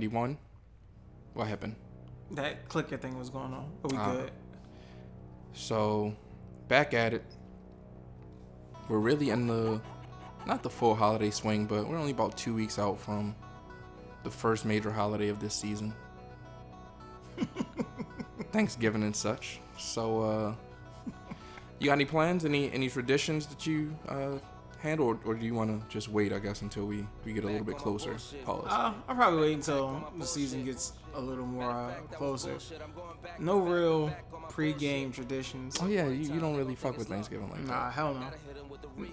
Ninety-one. What happened? That clicker thing was going on. But we Ah. good. So, back at it. We're really in the, not the full holiday swing, but we're only about two weeks out from the first major holiday of this season. Thanksgiving and such. So, uh, you got any plans? Any any traditions that you uh, handle, or, or do you want to just wait? I guess until we we get a little bit closer. Pause. Uh, I'll probably wait until the season gets a little more uh, closer. No real pre-game traditions. Oh yeah, you, you don't really fuck with Thanksgiving like that. Nah, hell no.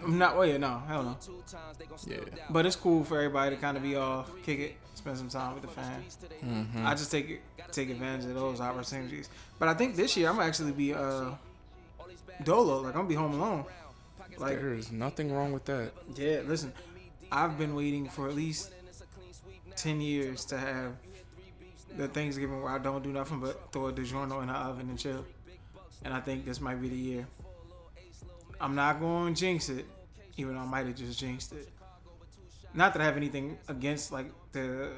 I'm not. Wait, no, hell no. Yeah. But it's cool for everybody to kind of be off, kick it, spend some time with the fans. Mm-hmm. I just take it, take advantage of those opportunities. But I think this year I'm actually be uh dolo. Like I'm gonna be home alone. Like There is nothing wrong with that. yeah, listen, I've been waiting for at least ten years to have the Thanksgiving where I don't do nothing but throw a DiGiorno in the oven and chill. And I think this might be the year. I'm not going to jinx it, even though I might have just jinxed it. Not that I have anything against like the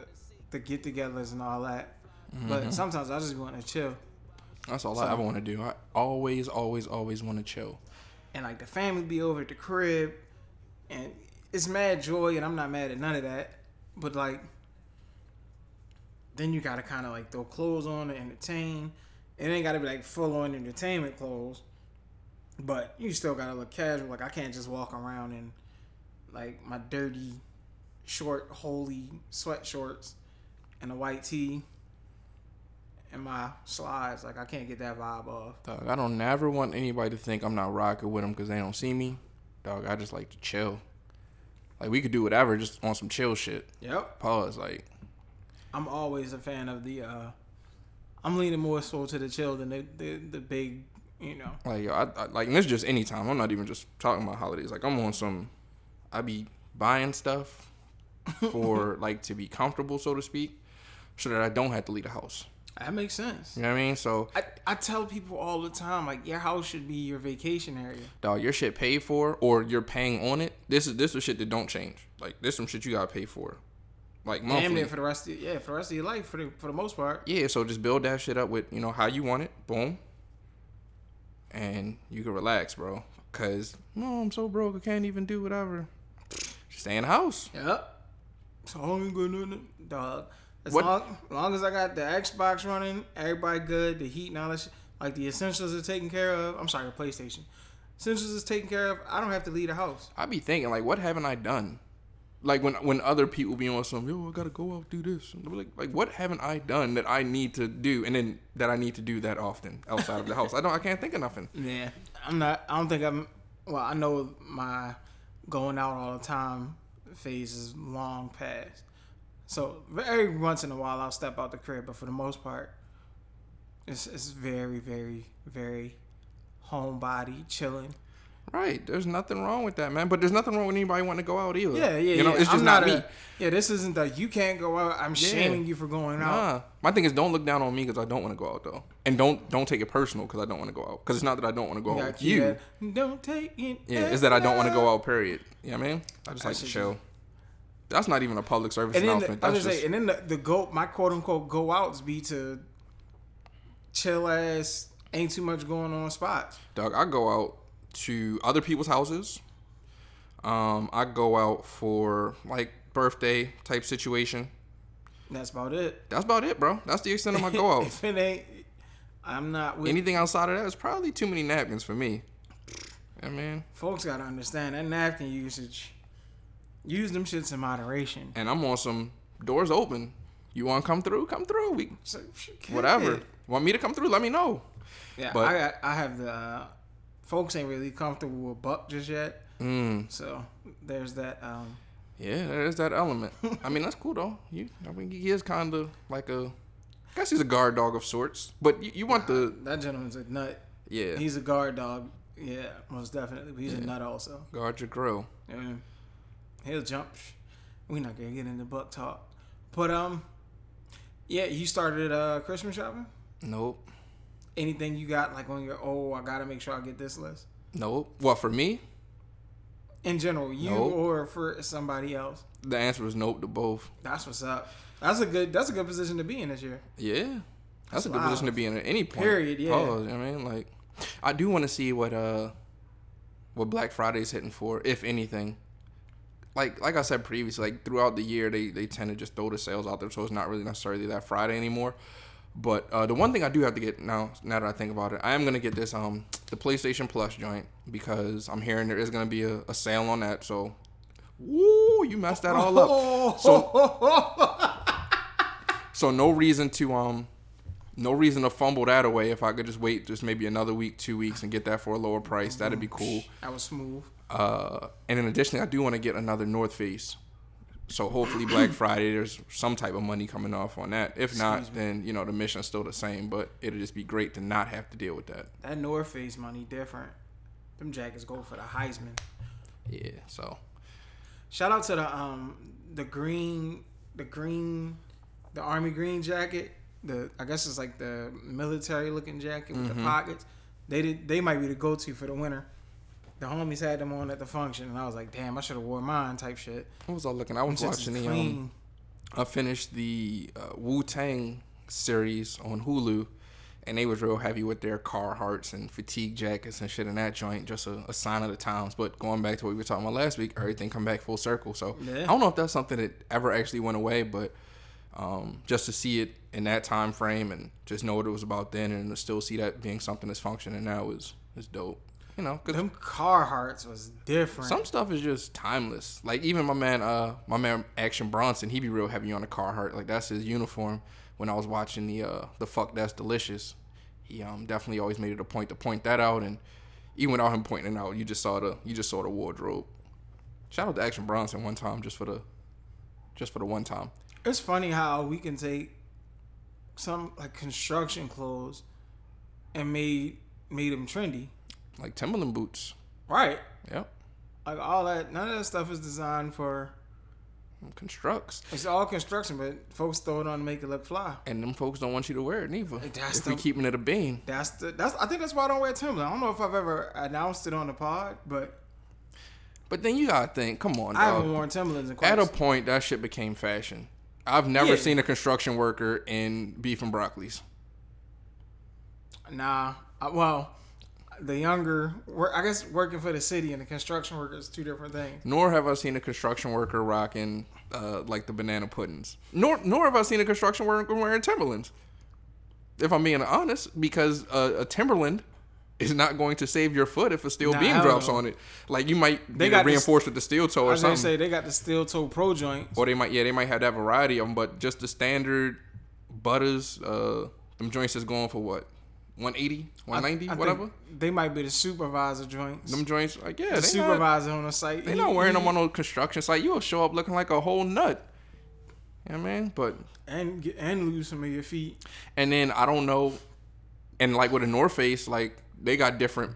the get-togethers and all that, but mm-hmm. sometimes I just want to chill. That's all So- I ever want to do. I always, always, always want to chill. And like the family be over at the crib and it's mad joy and I'm not mad at none of that. But like then you gotta kinda like throw clothes on and entertain. It ain't gotta be like full on entertainment clothes. But you still gotta look casual. Like I can't just walk around in like my dirty, short, holy sweat shorts and a white tee and my slides. Like I can't get that vibe off. Dog, I don't never want anybody to think I'm not rocking with them because they don't see me. Dog, I just like to chill. Like we could do whatever, just on some chill shit. Yep. Pause. Like I'm always a fan of the. uh I'm leaning more so to the chill than the the, the big, you know. Like I, I like and just anytime. I'm not even just talking about holidays. Like I'm on some I be buying stuff for like to be comfortable, so to speak, so that I don't have to leave the house. That makes sense. You know what I mean? So I, I tell people all the time, like your house should be your vacation area. dog, your shit paid for or you're paying on it. This is this is shit that don't change. Like this some shit you gotta pay for. Like Damn monthly. for the rest of yeah for the rest of your life for the for the most part. Yeah, so just build that shit up with, you know, how you want it. Boom. And you can relax, bro. Cause no, I'm so broke I can't even do whatever. Just stay in the house. Yep. So all you gonna do, dog. As What- long, as long as I got the Xbox running, everybody good, the heat and all that shit, like the essentials are taken care of. I'm sorry, the PlayStation. Essentials is taken care of. I don't have to leave the house. I be thinking, like, what haven't I done? Like when when other people be on some, yo, I gotta go out do this. Like, like what haven't I done that I need to do, and then that I need to do that often outside of the house? I don't, I can't think of nothing. Yeah, I'm not. I don't think I'm. Well, I know my going out all the time phase is long past. So every once in a while I'll step out the crib, but for the most part, it's it's very very very homebody chilling. Right? There's nothing wrong with that, man. But there's nothing wrong with anybody wanting to go out either. Yeah, yeah, You know, yeah. it's just I'm not, me. a- yeah, this isn't the you can't go out. I'm Yeah. shaming you for going out. Nah, my thing is don't look down on me because I don't want to go out though, and don't don't take it personal because I don't want to go out. Because it's not that I don't want to go out with you. Don't take it. Yeah, it's that I don't want to go out. Period. You know what I mean? I just like That's to just- chill. That's not even a public service And then the, announcement. I That's was just say, and then the, the go my quote unquote go outs be to chill ass, ain't too much going on spots. dog. I go out to other people's houses. Um, I go out for like birthday type situation. That's about it. That's about it, bro. That's the extent of my go out. if it ain't, I'm not with. Anything outside of that is probably too many napkins for me. I mean, folks gotta understand that napkin usage. Use them shits in moderation. and I'm on some doors open. You want to come through? Come through. We whatever. Want me to come through? Let me know. Yeah, But- I got. I have the. Uh, folks ain't really comfortable with buck just yet. Mm. So there's that. Um, Yeah, there's that element. I mean, that's cool though. You, I mean, he is kind of like a, I guess he's a guard dog of sorts. But you, you want the, that gentleman's a nut. yeah, He's a guard dog. Yeah, most definitely. But he's a nut also. guard your grill. Yeah. He'll jump. We're not gonna get into buck talk. But um, yeah, you started uh Christmas shopping. Nope, Anything you got like on your oh I gotta make sure I get this list. nope. What for me? In general, you Nope. or for somebody else. The answer is nope to both. That's what's up. That's a good. That's a good position to be in this year. Yeah, that's, a good position to be in at any point. Period, yeah. Oh, I mean, like, I do want to see what uh, what Black Friday's hitting for, if anything. Like, like I said previously, like throughout the year, they they tend to just throw the sales out there, so it's not really necessarily that Friday anymore. But uh, the one thing I do have to get now, now that I think about it, I am gonna get this um the PlayStation Plus joint because I'm hearing there is gonna be a, a sale on that. So, woo, you messed that all up. So so no reason to um no reason to fumble that away if I could just wait just maybe another week, two weeks and get that for a lower price. That'd be cool. that was smooth. Uh and in addition I do want to get another North Face. So hopefully Black Friday there's some type of money coming off on that. If not, then you know the mission's still the same, but it'll just be great to not have to deal with that. That North Face money different. Them jackets go for the Heisman. Yeah, so Shout out to the um the green the green the army green jacket. The I guess it's like the military looking jacket with Mm-hmm. the pockets. They did they might be the go to for the winter. The homies had them on at the function and I was like, damn, I should have wore mine type shit. what was I looking? I was Them shits is watching the um I finished the uh, Wu Tang series on Hulu, and they was real heavy with their Carhartts and fatigue jackets and shit in that joint. Just a, a sign of the times. But going back to what we were talking about last week, everything come back full circle. So Yeah. I don't know if that's something that ever actually went away, but um, just to see it in that time frame and just know what it was about then, and to still see that being something that's functioning now is is dope. You know, 'cause Them Carhartts was different. some stuff is just timeless. Like even my man, uh, my man Action Bronson, he be real heavy on the Carhartt. Like that's his uniform. When I was watching the uh, the fuck that's delicious, he um definitely always made it a point to point that out. And even without him pointing it out, you just saw the you just saw the wardrobe. Shout out to Action Bronson one time just for the just for the one time. It's funny how we can take some like construction clothes and made made them trendy. Like Timberland boots. Right. Yep. Like all that none of that stuff is designed for Constructs. it's all construction, but folks throw it on to make it look fly. And them folks don't want you to wear it neither. That's if we the- keeping it a bean. That's the that's I think that's why I don't wear Timberland. I don't know if I've ever announced it on the pod, but But then you gotta think, come on, I dog. haven't worn Timberlands in quite At a point, that shit became fashion. I've never Yeah. seen a construction worker in beef and broccolis. Nah, I, well, the younger, I guess working for the city and the construction worker is two different things. Nor have I seen a construction worker rocking uh, like the banana puddings. Nor nor have I seen a construction worker wearing Timberlands. If I'm being honest, because uh, a Timberland is not going to save your foot if a steel Nah, beam drops no. on it. Like you might They got reinforced with the steel toe I or was gonna something. say they got the steel toe pro joints. or they might yeah they might have that variety of them, but just the standard butters, uh, them joints is going for what, 180, 190, I think whatever. They might be the supervisor joints. Them joints, like yeah, the they not, supervisor on the site. they he- not wearing them on no construction site. You'll show up looking like a whole nut. You know what I mean? But and and lose some of your feet. and then I don't know, and like with the North Face, like they got different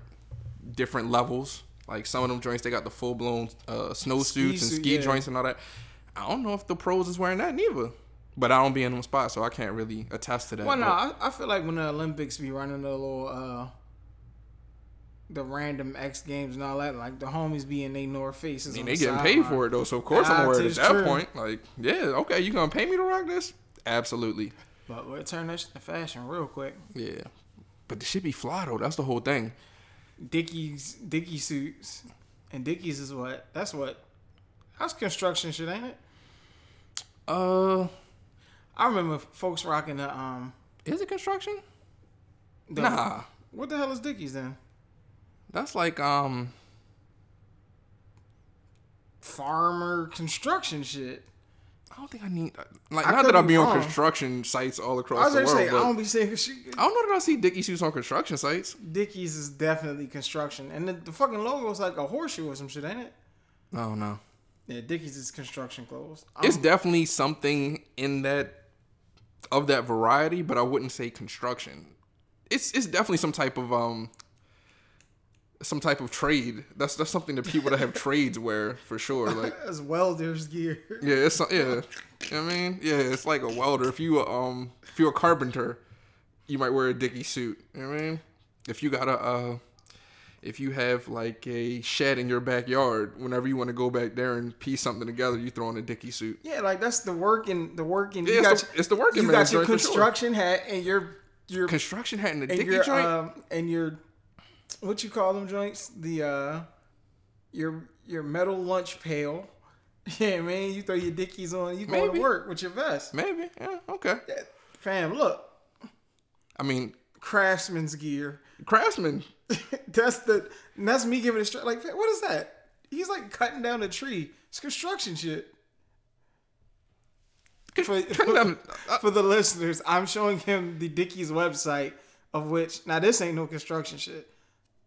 different levels. Like some of them joints, they got the full blown uh, snow Ski suits and suit, ski yeah. joints and all that. I don't know if the pros is wearing that neither. But I don't be in them spots, so I can't really attest to that. Well, no, I, I feel like when the Olympics be running the little, uh, the random X Games and all that, like the homies be in their North Faces. I mean, they the getting paid sideline. for it though, so of course Ah, I'm wearing it at that true. point. Like, yeah, okay, you gonna pay me to rock this? Absolutely, But we'll turn this to fashion real quick. yeah. But the shit be fly though. That's the whole thing. Dickies, Dickie suits, and Dickies is what? That's what? That's construction shit, ain't it? Uh, I remember folks rocking the um. is it construction? The, Nah, What the hell is Dickies then? that's like um. Farmer construction shit. I don't think I need like I not that I be be on construction sites all I across was the world, say I don't be saying shit. I don't know that I see Dickie shoes on construction sites. Dickies is definitely construction, and the, the fucking logo is like a horseshoe or some shit, ain't it? No, no. Yeah, Dickies is construction clothes. It's I'm- definitely something in that of that variety, but I wouldn't say construction. It's it's definitely some type of um some type of trade. That's that's something that people that have trades wear for sure. Like as welders gear. yeah, it's yeah. You know what I mean, yeah, it's like a welder. If you um if you're a carpenter, you might wear a Dickie suit. You know what I mean? If you got a uh if you have like a shed in your backyard, whenever you want to go back there and piece something together, you throw on a dicky suit. Yeah, like that's the working, the working. Yeah, you it's got the- your- it's the working You got your sure. construction hat and your your Construction hat and the dicky your joint. um and your what you call them joints? The uh your your metal lunch pail. Yeah, man, you throw your dickies on, you go to work with your vest. Maybe. Yeah. Okay. Fam, look, I mean, craftsman's gear. Craftsman. that's the that's me giving a straight. Like, what is that? He's like cutting down a tree. It's construction shit. For, for the listeners, I'm showing him the Dickies website of which now this ain't no construction shit.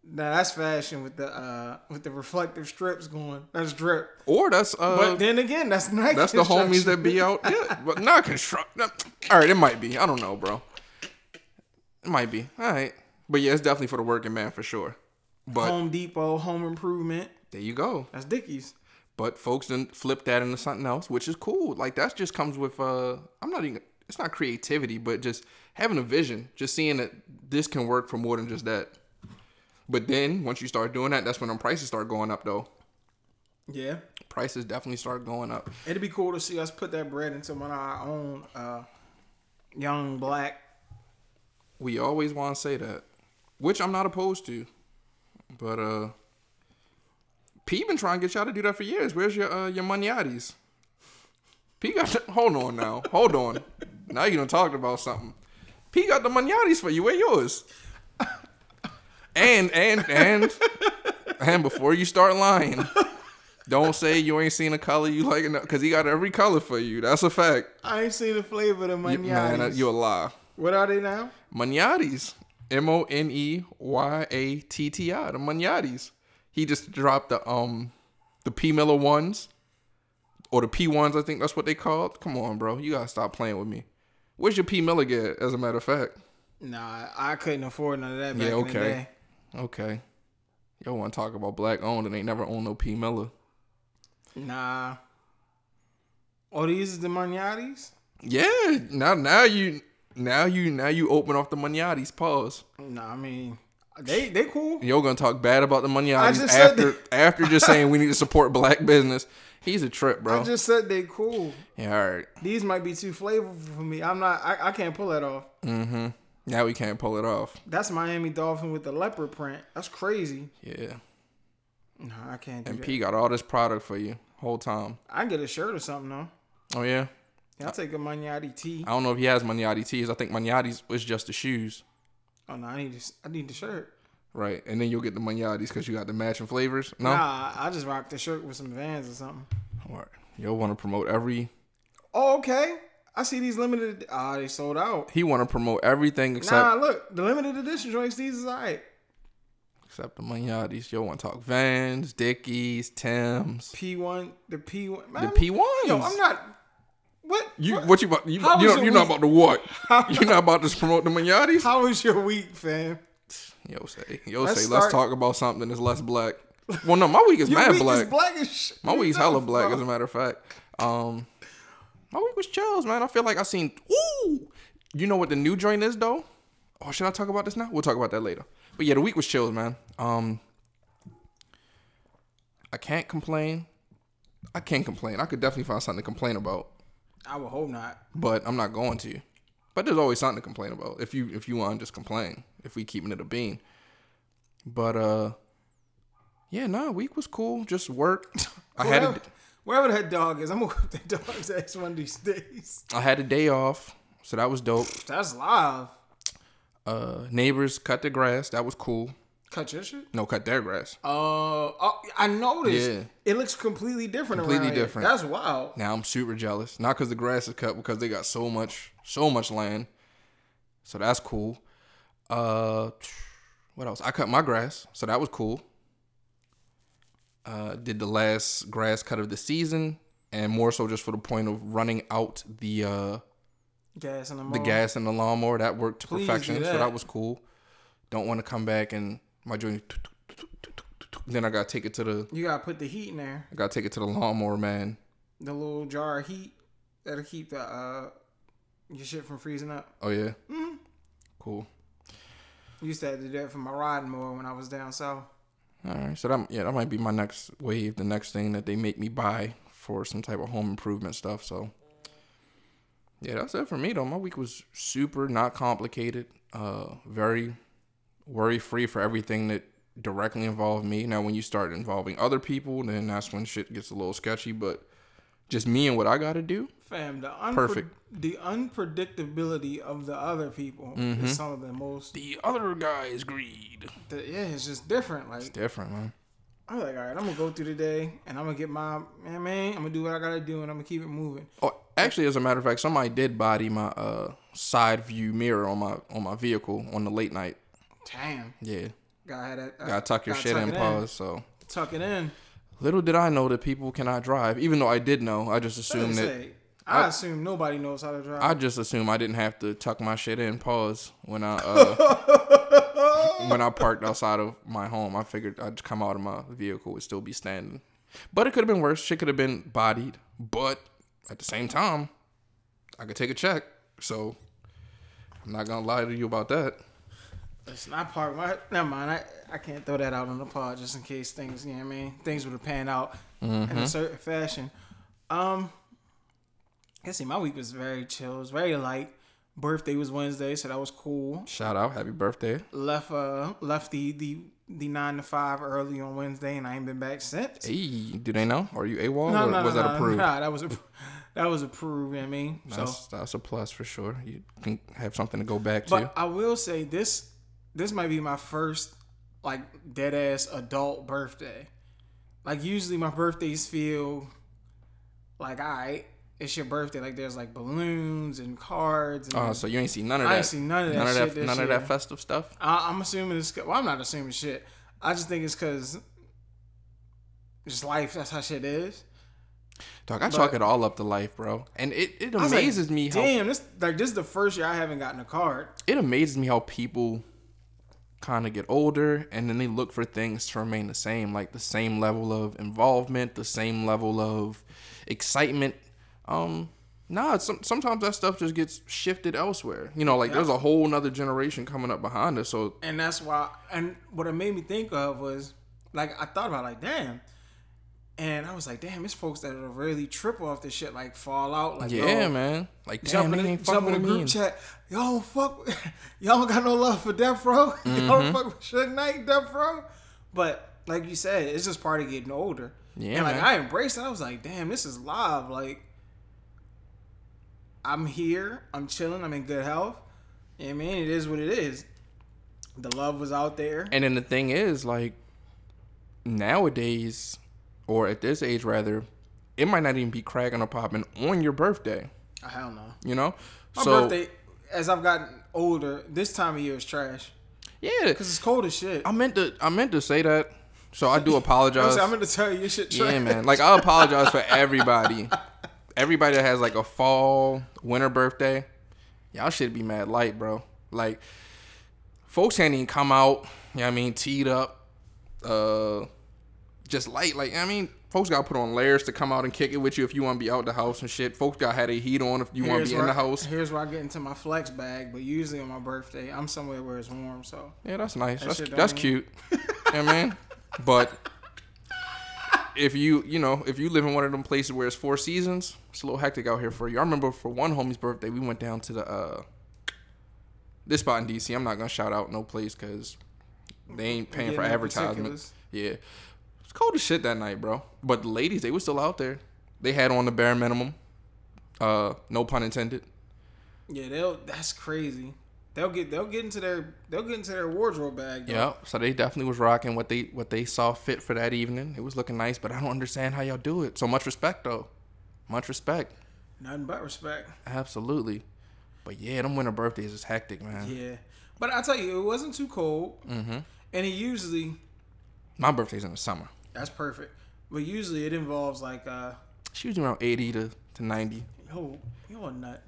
Now that's fashion with the uh with the reflective strips going. That's drip. Or that's uh. But then again, that's not that's the homies that be out. Yeah, but not construct. All right, it might be. I don't know, bro. It might be. All right, but yeah, it's definitely for the working man for sure. But Home Depot, Home Improvement. there you go. That's Dickies. But folks didn't flip that into something else, which is cool. Like that just comes with uh I'm not even it's not creativity, but just having a vision, just seeing that this can work for more than just that. But then once you start doing that, that's when them prices start going up though. Yeah. Prices definitely start going up. It'd be cool to see us put that bread into one of our own uh young black We always want to say that, which I'm not opposed to. But uh P been trying to get y'all to do that for years. Where's your uh your Moneyattis? P got the, hold on now. Hold on. Now you done talked about something. P got the Moneyattis for you. Where yours? And and and and before you start lying, don't say you ain't seen a color you like enough because he got every color for you. That's a fact. I ain't seen the flavor of the You- man, you a lie. what are they now? Moneyattis. M O N E Y A T T I. The Moneyattis. He just dropped the um the P Miller ones. Or the P ones, I think that's what they called. Come on, bro. You gotta stop playing with me. Where's your P Miller get, as a matter of fact? Nah, I couldn't afford none of that back Yeah, okay. Okay. Yo wanna talk about black owned and ain't never owned no P Miller. Nah. Oh, these is the Moneyattis? Yeah, now now you now you now you open off the Moneyattis. Pause. Nah, I mean, they they cool. Yo gonna talk bad about the said after after just saying we need to support black business. He's a trip, bro. I just said they cool. yeah, all right. These might be too flavorful for me. I'm not. I, I can't pull that off. Mm-hmm. Now we can't pull it off. That's Miami Dolphin with the leopard print. That's crazy. Yeah. No, I can't do And that. P got all this product for you whole time. I get a shirt or something though. Oh yeah. I'll take a Moneyatti tee. I don't know if he has Moneyatti tees. I think Moneyatti's was just the shoes, Oh no, I need this. I need the shirt. right? And then you'll get the Moneyattis because you got the matching flavors. No. Nah, I just rock the shirt with some Vans or something. All right. You'll want to promote every. Oh, okay. I see these limited. Ah, they sold out. He want to promote everything except Nah, look, the limited edition joints. These is alright. except the Moneyattis. You'll want to talk Vans, Dickies, Tims, P one, the P one. the P one. Yo, I'm not. What? You what? what you about? You, you you're not about to what? You're not about to promote the Moneyattis. How was your week, fam? Yo say, yo Let's say, let's talk about something that's less black. Well, no, my week is mad week black. is black as shit. My week's hella black, about? as a matter of fact. Um, my week was chills, man. I feel like I seen. Ooh, you know what the new joint is though? Oh, should I talk about this now? We'll talk about that later. But yeah, the week was chills, man. Um, I can't complain. I can't complain. I could definitely find something to complain about, I would hope not. but I'm not going to. But there's always something to complain about if you if you want just complain. If we keeping it a bean. But uh, yeah, nah, week was cool. Just work. I had a, Wherever, that dog is, I'm gonna whip that dog's ass one of these days. I had a day off, so that was dope. That's live. Uh, neighbors cut the grass. That was cool. Cut your shit. No, cut their grass. Uh, oh, I noticed. Yeah. It looks completely different. Completely around here. different. That's wild. Now I'm super jealous. Not because the grass is cut, because they got so much, so much land. So that's cool. Uh, what else? I cut my grass, so that was cool. Uh, did the last grass cut of the season, and more so just for the point of running out the uh Gas in the the gas in the lawnmower. That worked to Please perfection, so that. that was cool. Don't want to come back and my joint. Then I gotta take it to the. You gotta put the heat in there. I gotta take it to the lawnmower man. The little jar of heat that'll keep the uh your shit from freezing up. Oh yeah, Mm. cool. Used to have to do that for my riding mower when I was down south. All right, so that yeah, that might be my next wave, the next thing that they make me buy for some type of home improvement stuff. So yeah, that's it for me though. My week was super not complicated, uh, very worry free for everything that directly involved me. Now, when you start involving other people, then that's when shit gets a little sketchy. But just me and what I got to do, Fam, the unpre- Perfect. the unpredictability of the other people Mhm. is some of the most. the other guy's greed. The, yeah, it's just different. Like It's different, man. I'm like, all right, I'm gonna go through the day and I'm gonna get my man, man. I'm gonna do what I gotta do and I'm gonna keep it moving. Oh, actually, as a matter of fact, somebody did body my uh, side view mirror on my on my vehicle on the late night. Damn, Yeah, gotta have that. gotta tuck your gotta shit tuck in, pause. So Tuck it in. little did I know that people cannot drive. Even though I did know, I just assumed that. Say, I, I- assume nobody knows how to drive. I just assume I didn't have to tuck my shit in, pause when I uh, when I parked outside of my home. I figured I'd come out of my vehicle would still be standing, but it could have been worse. Shit could have been bodied, but at the same time, I could take a check. So I'm not gonna lie to you about that. It's not part of my. Never mind. I, I can't throw that out on the pod just in case things. You know what I mean? Things would have panned out in Mm-hmm. a certain fashion. Um, I see. My week was very chill. It was very light. Birthday was Wednesday, so that was cool. Shout out, happy birthday. Left uh left the the the nine to five early on Wednesday, and I ain't been back since. Hey, do they know? Are you AWOL? No, or no, was no, that no, approved? Nah, that was a, that was approved. You know what I mean, so That's that's a plus for sure. You can have something to go back to. But I will say this this might be my first like dead ass adult birthday. Like usually my birthdays feel like alright, it's your birthday. Like there's like balloons and cards. And Oh, so you ain't see none of that. I ain't seen none of that none shit of that. None of that festive stuff. I, I'm assuming it's well. I'm not assuming shit. I just think it's because just life. That's how shit is. Dog, I But- chalk it all up to life, bro. And it, it I was like, amazes me how Damn, this like this is the first year I haven't gotten a card. it amazes me how people kind of get older and then they look for things to remain the same, like the same level of involvement, the same level of excitement. Um, nah, it's some, sometimes that stuff just gets shifted elsewhere. You know, like there's a whole nother generation coming up behind us. So and that's why and what it made me think of was like I thought about like damn and I was like damn it's folks that will really trip off this shit like fall out like yeah, yo, man. Like jump damn, in, the, jump in the with me. group chat. Y'all don't fuck y'all don't got no love for Death Row. Y'all Mm-hmm. don't fuck with Suge Knight Death Row. But like you said it's just part of getting older. Yeah, and like man. I embraced it I was like damn this is live. Like I'm here. I'm chilling. I'm in good health. Yeah man it is what it is. The love was out there. And then the thing is, like, nowadays, or at this age rather, it might not even be cracking or popping on your birthday. I don't know. You know? My so birthday, as I've gotten older, this time of year is trash yeah, because it's cold as shit. I meant to I meant to say that. So I do apologize. I'm gonna tell you your shit trash. yeah, man. Like I apologize for everybody. Everybody that has like a fall, winter birthday. Y'all should be mad light, bro. Like folks can't even come out, you know what I mean, teed up, uh just light. Like I mean, folks gotta put on layers to come out and kick it with you if you wanna be out the house and shit. Folks got had a heat on if you wanna be in the house. Here's where I get into my flex bag, but usually on my birthday, I'm somewhere where it's warm. So Yeah, that's nice. That's that's mean- cute. I mean? But if you you know if you live in one of them places where it's four seasons, it's a little hectic out here for you. I remember for one homie's birthday, we went down to the uh this spot in DC. I'm not gonna shout out no place because they ain't paying for Getting no advertisement. Yeah, it's cold as shit that night, bro. But the ladies, they were still out there. They had on the bare minimum. Uh, no pun intended. Yeah, they'll. That's crazy. They'll get. They'll get into their. They'll get into their wardrobe bag. though. Yep. So they definitely was rocking what they what they saw fit for that evening. It was looking nice, but I don't understand how y'all do it. So much respect though. Much respect. Nothing but respect. Absolutely. But yeah, them winter birthdays is hectic, man. Yeah, but I tell you, it wasn't too cold, mm-hmm. and it usually My birthday's in the summer. That's perfect. But usually it involves like uh, It's usually around eighty to, to ninety. yo, you a nut.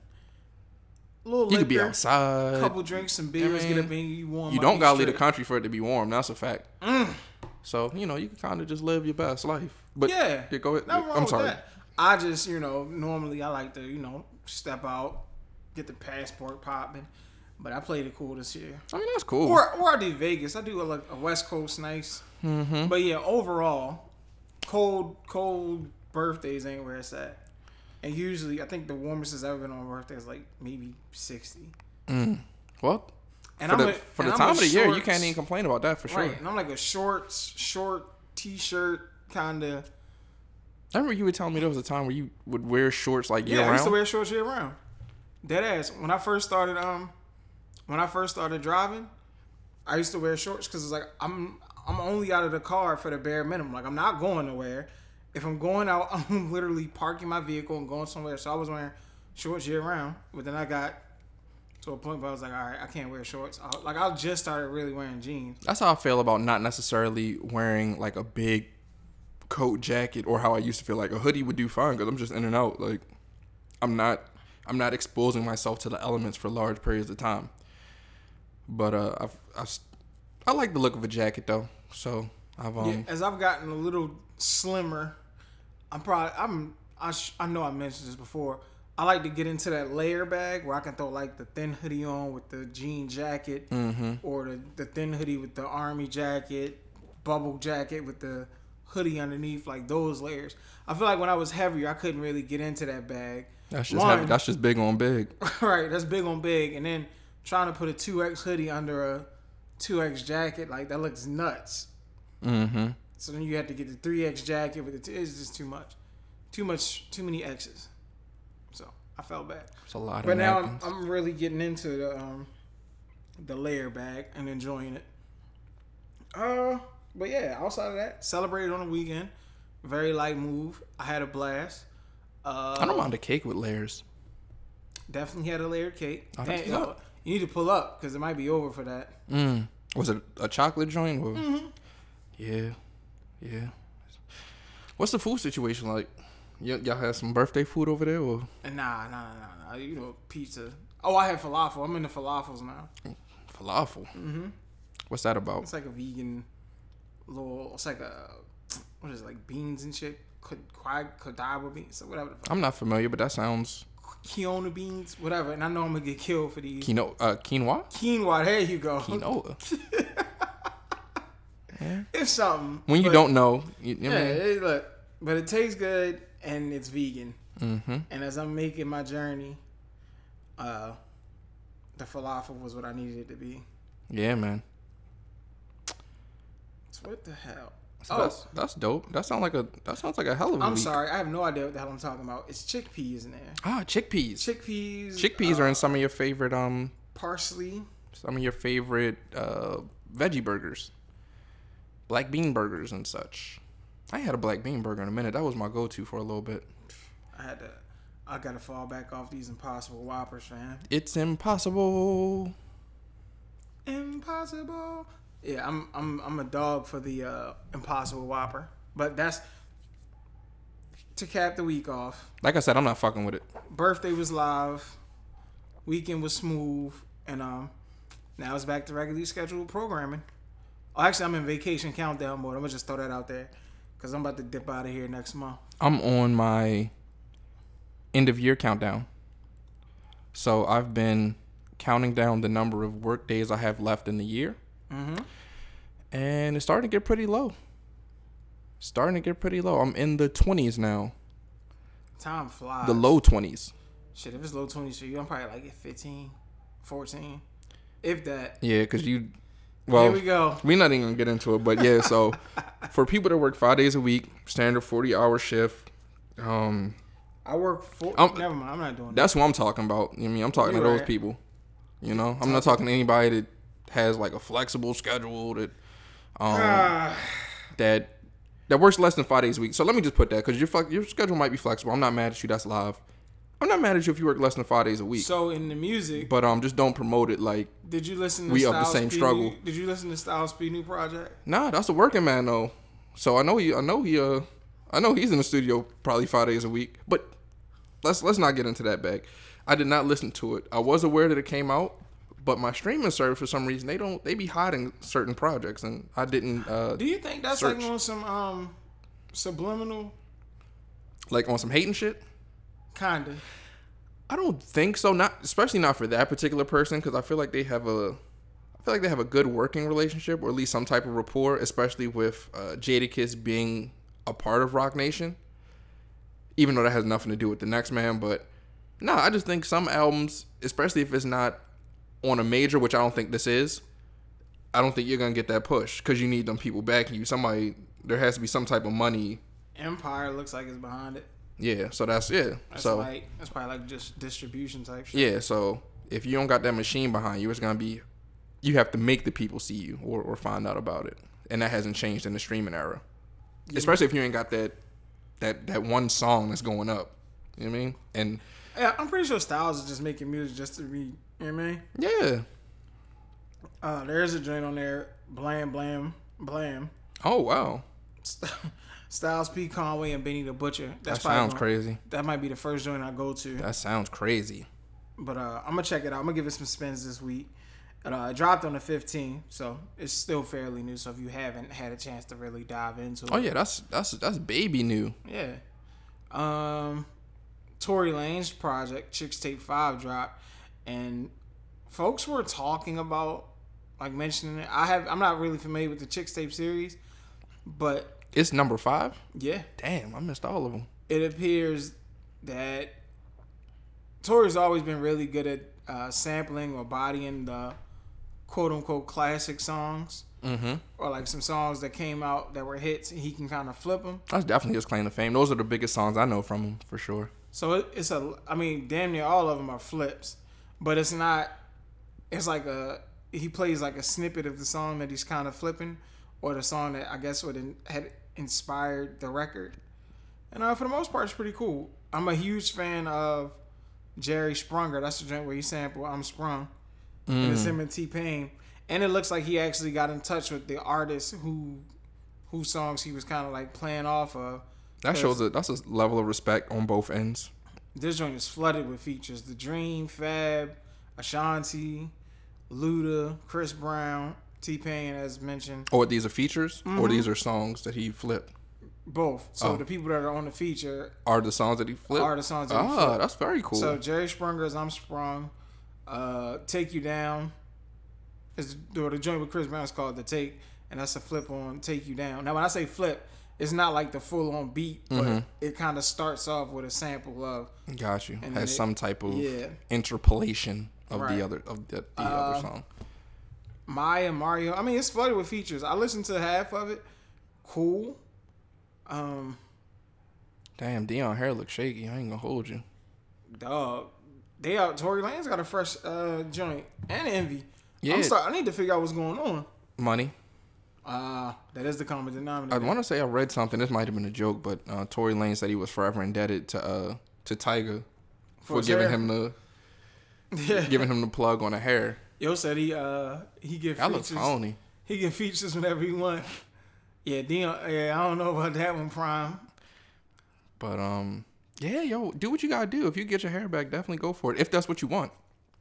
A little You could be liquor, outside. couple drinks, some beers, mean, get up in you warm. you don't gotta leave the country for it to be warm. That's a fact. So you know you can kind of just live your best life. But Yeah. yeah, go ahead. I'm sorry. that. I just, you know, normally I like to, you know, step out, get the passport popping. But I played it cool this year. I mean, that's cool. Or or I do Vegas. I do a, like a West Coast nice. Mm-hmm. But yeah, overall, cold cold birthdays ain't where it's at. And usually, I think the warmest it's ever been on a birthday is like maybe sixty. Mm. Well, And for I'm the, a, for the I'm time of the year, you can't even complain about that for sure. Right, and I'm like a shorts, short t-shirt kind of. I remember you were telling me there was a time where you would wear shorts like year Yeah, I used to wear shorts year round. Dead ass. When I first started, um, when I first started driving, I used to wear shorts because it's like I'm I'm only out of the car for the bare minimum. Like I'm not going nowhere. If I'm going out, I'm literally parking my vehicle and going somewhere. So I was wearing shorts year round. But then I got to a point where I was like, all right, I can't wear shorts. I, like I just started really wearing jeans. That's how I feel about not necessarily wearing like a big coat jacket or how I used to feel like a hoodie would do fine because I'm just in and out. Like I'm not I'm not exposing myself to the elements for large periods of time. But uh, I've s- I like the look of a jacket though, so I've um yeah, as I've gotten a little slimmer, I'm probably I'm I, sh- I know I mentioned this before. I like to get into that layer bag where I can throw like the thin hoodie on with the jean jacket, mm-hmm. or the, the thin hoodie with the army jacket, bubble jacket with the hoodie underneath, like those layers. I feel like when I was heavier, I couldn't really get into that bag. that's just One- heavy, that's just big on big. right, that's big on big, and then trying to put a two X hoodie under a two X jacket, like that looks nuts. Mm-hmm. So then you have to get the three X jacket with the two. It's just too much, too much, too many X's. So I felt bad. It's a lot But now I'm. I'm really getting into the um, the layer bag and enjoying it. Uh, but yeah, outside of that, celebrated on the weekend. Very light move. I had a blast. Uh, I don't mind a cake with layers. Definitely had a layered cake. Oh, that's Damn, what's yo, you need to pull up because it might be over for that. Mm. Was it a chocolate joint? Or? Mm-hmm. Yeah, yeah. What's the food situation like? Y- y'all have some birthday food over there, or nah, nah, nah, nah, nah. You know, pizza. Oh, I had falafel. I'm into falafels now. falafel? Mm-hmm. What's that about? It's like a vegan little. It's like a what is it, like beans and shit. Could quag Kodaba beans, or whatever. The fuck. I'm not familiar, but that sounds Kiona beans, whatever. And I know I'm gonna get killed for these. quinoa. Uh, quinoa. Quinoa, there you go. Quinoa. yeah. It's something. When you but- don't know, you, you Yeah, know. it, look, but it tastes good and it's vegan. Mm-hmm. And as I'm making my journey, uh, the falafel was what I needed it to be. Yeah, man. So what the hell? So Oh. that's that's dope. That sounds like a that sounds like a hell of a I'm week. sorry, I have no idea what the hell I'm talking about. It's chickpeas in there. Ah, chickpeas. Chickpeas. Chickpeas uh, are in some of your favorite um parsley. some of your favorite uh veggie burgers, black bean burgers and such. I had a black bean burger in a minute. That was my go-to for a little bit. I had to. I gotta fall back off these impossible whoppers, fam. It's impossible. Impossible. Yeah, I'm I'm I'm a dog for the uh, Impossible Whopper, but that's to cap the week off. Like I said, I'm not fucking with it. Birthday was live, weekend was smooth, and um, now it's back to regularly scheduled programming. Oh, actually, I'm in vacation countdown mode. I'm gonna just throw that out there because I'm about to dip out of here next month. I'm on my end of year countdown. So I've been counting down the number of work days I have left in the year, Mm-hmm. and it's starting to get pretty low. Starting to get pretty low. I'm in the 20s now, Time flies. the low 20s. Shit, if it's low 20s for you, I'm probably like at 15, 14, if that. Yeah, because you, Well, Here we go. we're not even gonna get into it, but yeah. So for people that work five days a week, standard 40 hour shift, um, I work for. Um, never mind. I'm not doing that. That's what I'm talking about. I mean, I'm talking You're to those right. people. You know, I'm not talking to anybody that has like a flexible schedule that um Ah, that that works less than five days a week. So let me just put that because your your schedule might be flexible. I'm not mad at you. That's live. I'm not mad at you if you work less than five days a week. so in the music, but um, just don't promote it like did you listen to we of the same P struggle. New, did you listen to Styles P new project? nah. That's a working man though. So I know he. I know he. Uh, I know he's in the studio probably five days a week. But let's let's not get into that bag. I did not listen to it. I was aware that it came out, but my streaming service for some reason they don't they be hiding certain projects, and I didn't uh Do you think that's Search. like on some um subliminal like on some hating shit. kinda? I don't think so. Not especially not for that particular person because I feel like they have a, I feel like they have a good working relationship or at least some type of rapport, especially with uh, Jadakiss being a part of Roc Nation. Even though that has nothing to do with the next man, but no, I just think some albums, especially if it's not on a major, which I don't think this is, I don't think you're gonna get that push because you need them people backing you. Somebody, there has to be some type of money. Empire looks like it's behind it. Yeah, so that's yeah. That's so like that's probably like just distribution type shit. yeah, so if you don't got that machine behind you, it's gonna be you have to make the people see you or, or find out about it, and that hasn't changed in the streaming era. Especially if you ain't got that that that one song that's going up. You know what I mean? And Yeah, I'm pretty sure Styles is just making music just to be. You know what I mean? yeah. Uh, there's a joint on there, Blam Blam Blam. Oh wow, Styles P Conway and Benny the Butcher. That's that sounds gonna- crazy. That might be the first joint I go to. That sounds crazy. But uh, I'm gonna check it out. I'm gonna give it some spins this week. And, uh, it dropped on the 15th, so it's still fairly new. So if you haven't had a chance to really dive into it, Oh yeah, that's that's that's baby new. yeah. Um, Tory Lanez project Chixtape Five dropped, and folks were talking about like mentioning it. I have I'm not really familiar with the Chixtape series, but It's number five. yeah, Damn, I missed all of them. it appears that Tory's always been really good at uh, sampling or bodying the quote unquote classic songs Mm-hmm. or like some songs that came out that were hits. And he can kind of flip them. That's definitely his claim to fame. Those are the biggest songs I know from him for sure. So it, it's a, I mean, damn near all of them are flips, but it's not. It's like a he plays like a snippet of the song that he's kind of flipping, or the song that I guess would in, had inspired the record. And uh, for the most part, it's pretty cool. I'm a huge fan of Jerry Sprunger. That's the joint where he sampled "I'm Sprung," and it's him and T Pain. And it looks like he actually got in touch with the artist who, whose songs he was kind of like playing off of. That shows a that's a level of respect on both ends. This joint is flooded with features: The Dream, Fab, Ashanti, Luda, Chris Brown, T Pain, as mentioned. Or these are features, or these are songs that he flipped. Both. So Oh. the people that are on the feature Are the songs that he flipped? are the songs that he ah, that's very cool. So Jerry Sprunger's "I'm Sprung," uh, "Take You Down," is the, the joint with Chris Brown is called "The Take," and that's a flip on "Take You Down." Now, when I say flip, it's not like the full on beat, but Mm-hmm. it kind of starts off with a sample of Got you. Has it- some type of yeah. interpolation of Right. the other of the, the Uh, other song. Maya Mario. I mean, it's flooded with features. I listened to half of it. Cool. Um, Damn, Dion hair looks shaky. I ain't gonna hold you. dog. They out. Tory Lanez got a fresh uh joint and Envy. Yeah. I'm sorry. I need to figure out what's going on. Money. Uh that is the common denominator. I want to say I read something. This might have been a joke, but uh, Tory Lanez said he was forever indebted to uh to Tyga for, his giving him the yeah. giving him the plug on the hair. Yo said he uh he get That looks features. phony. He get features whenever he want. Yeah, Dion. Yeah, I don't know about that one, Prime. But um, yeah, yo, do what you gotta do. If you get your hair back, definitely go for it. If that's what you want,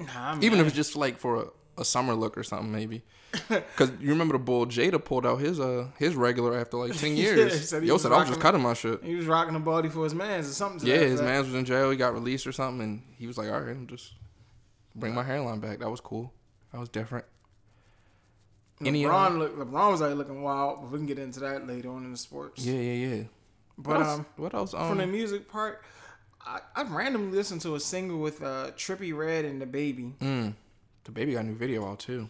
Nah, even if it's just like for a, a summer look or something, maybe. Cause you remember the bull Jada pulled out his uh his regular after like ten years. he said yo said I was just cutting my shit. he was rocking the body for his man's or something. Yeah, his effect. man was in jail. He got released or something, and he was like, "All right, I'm just bring my hairline back." That was cool. That was different. Any uh, LeBron look, LeBron was like looking wild, but we can get into that later on in the sports. Yeah, yeah, yeah. but what else? um, what else? from the Um, music part, I, I randomly listened to a single with uh, Trippie Redd and the Baby. mm, the baby got a new video out too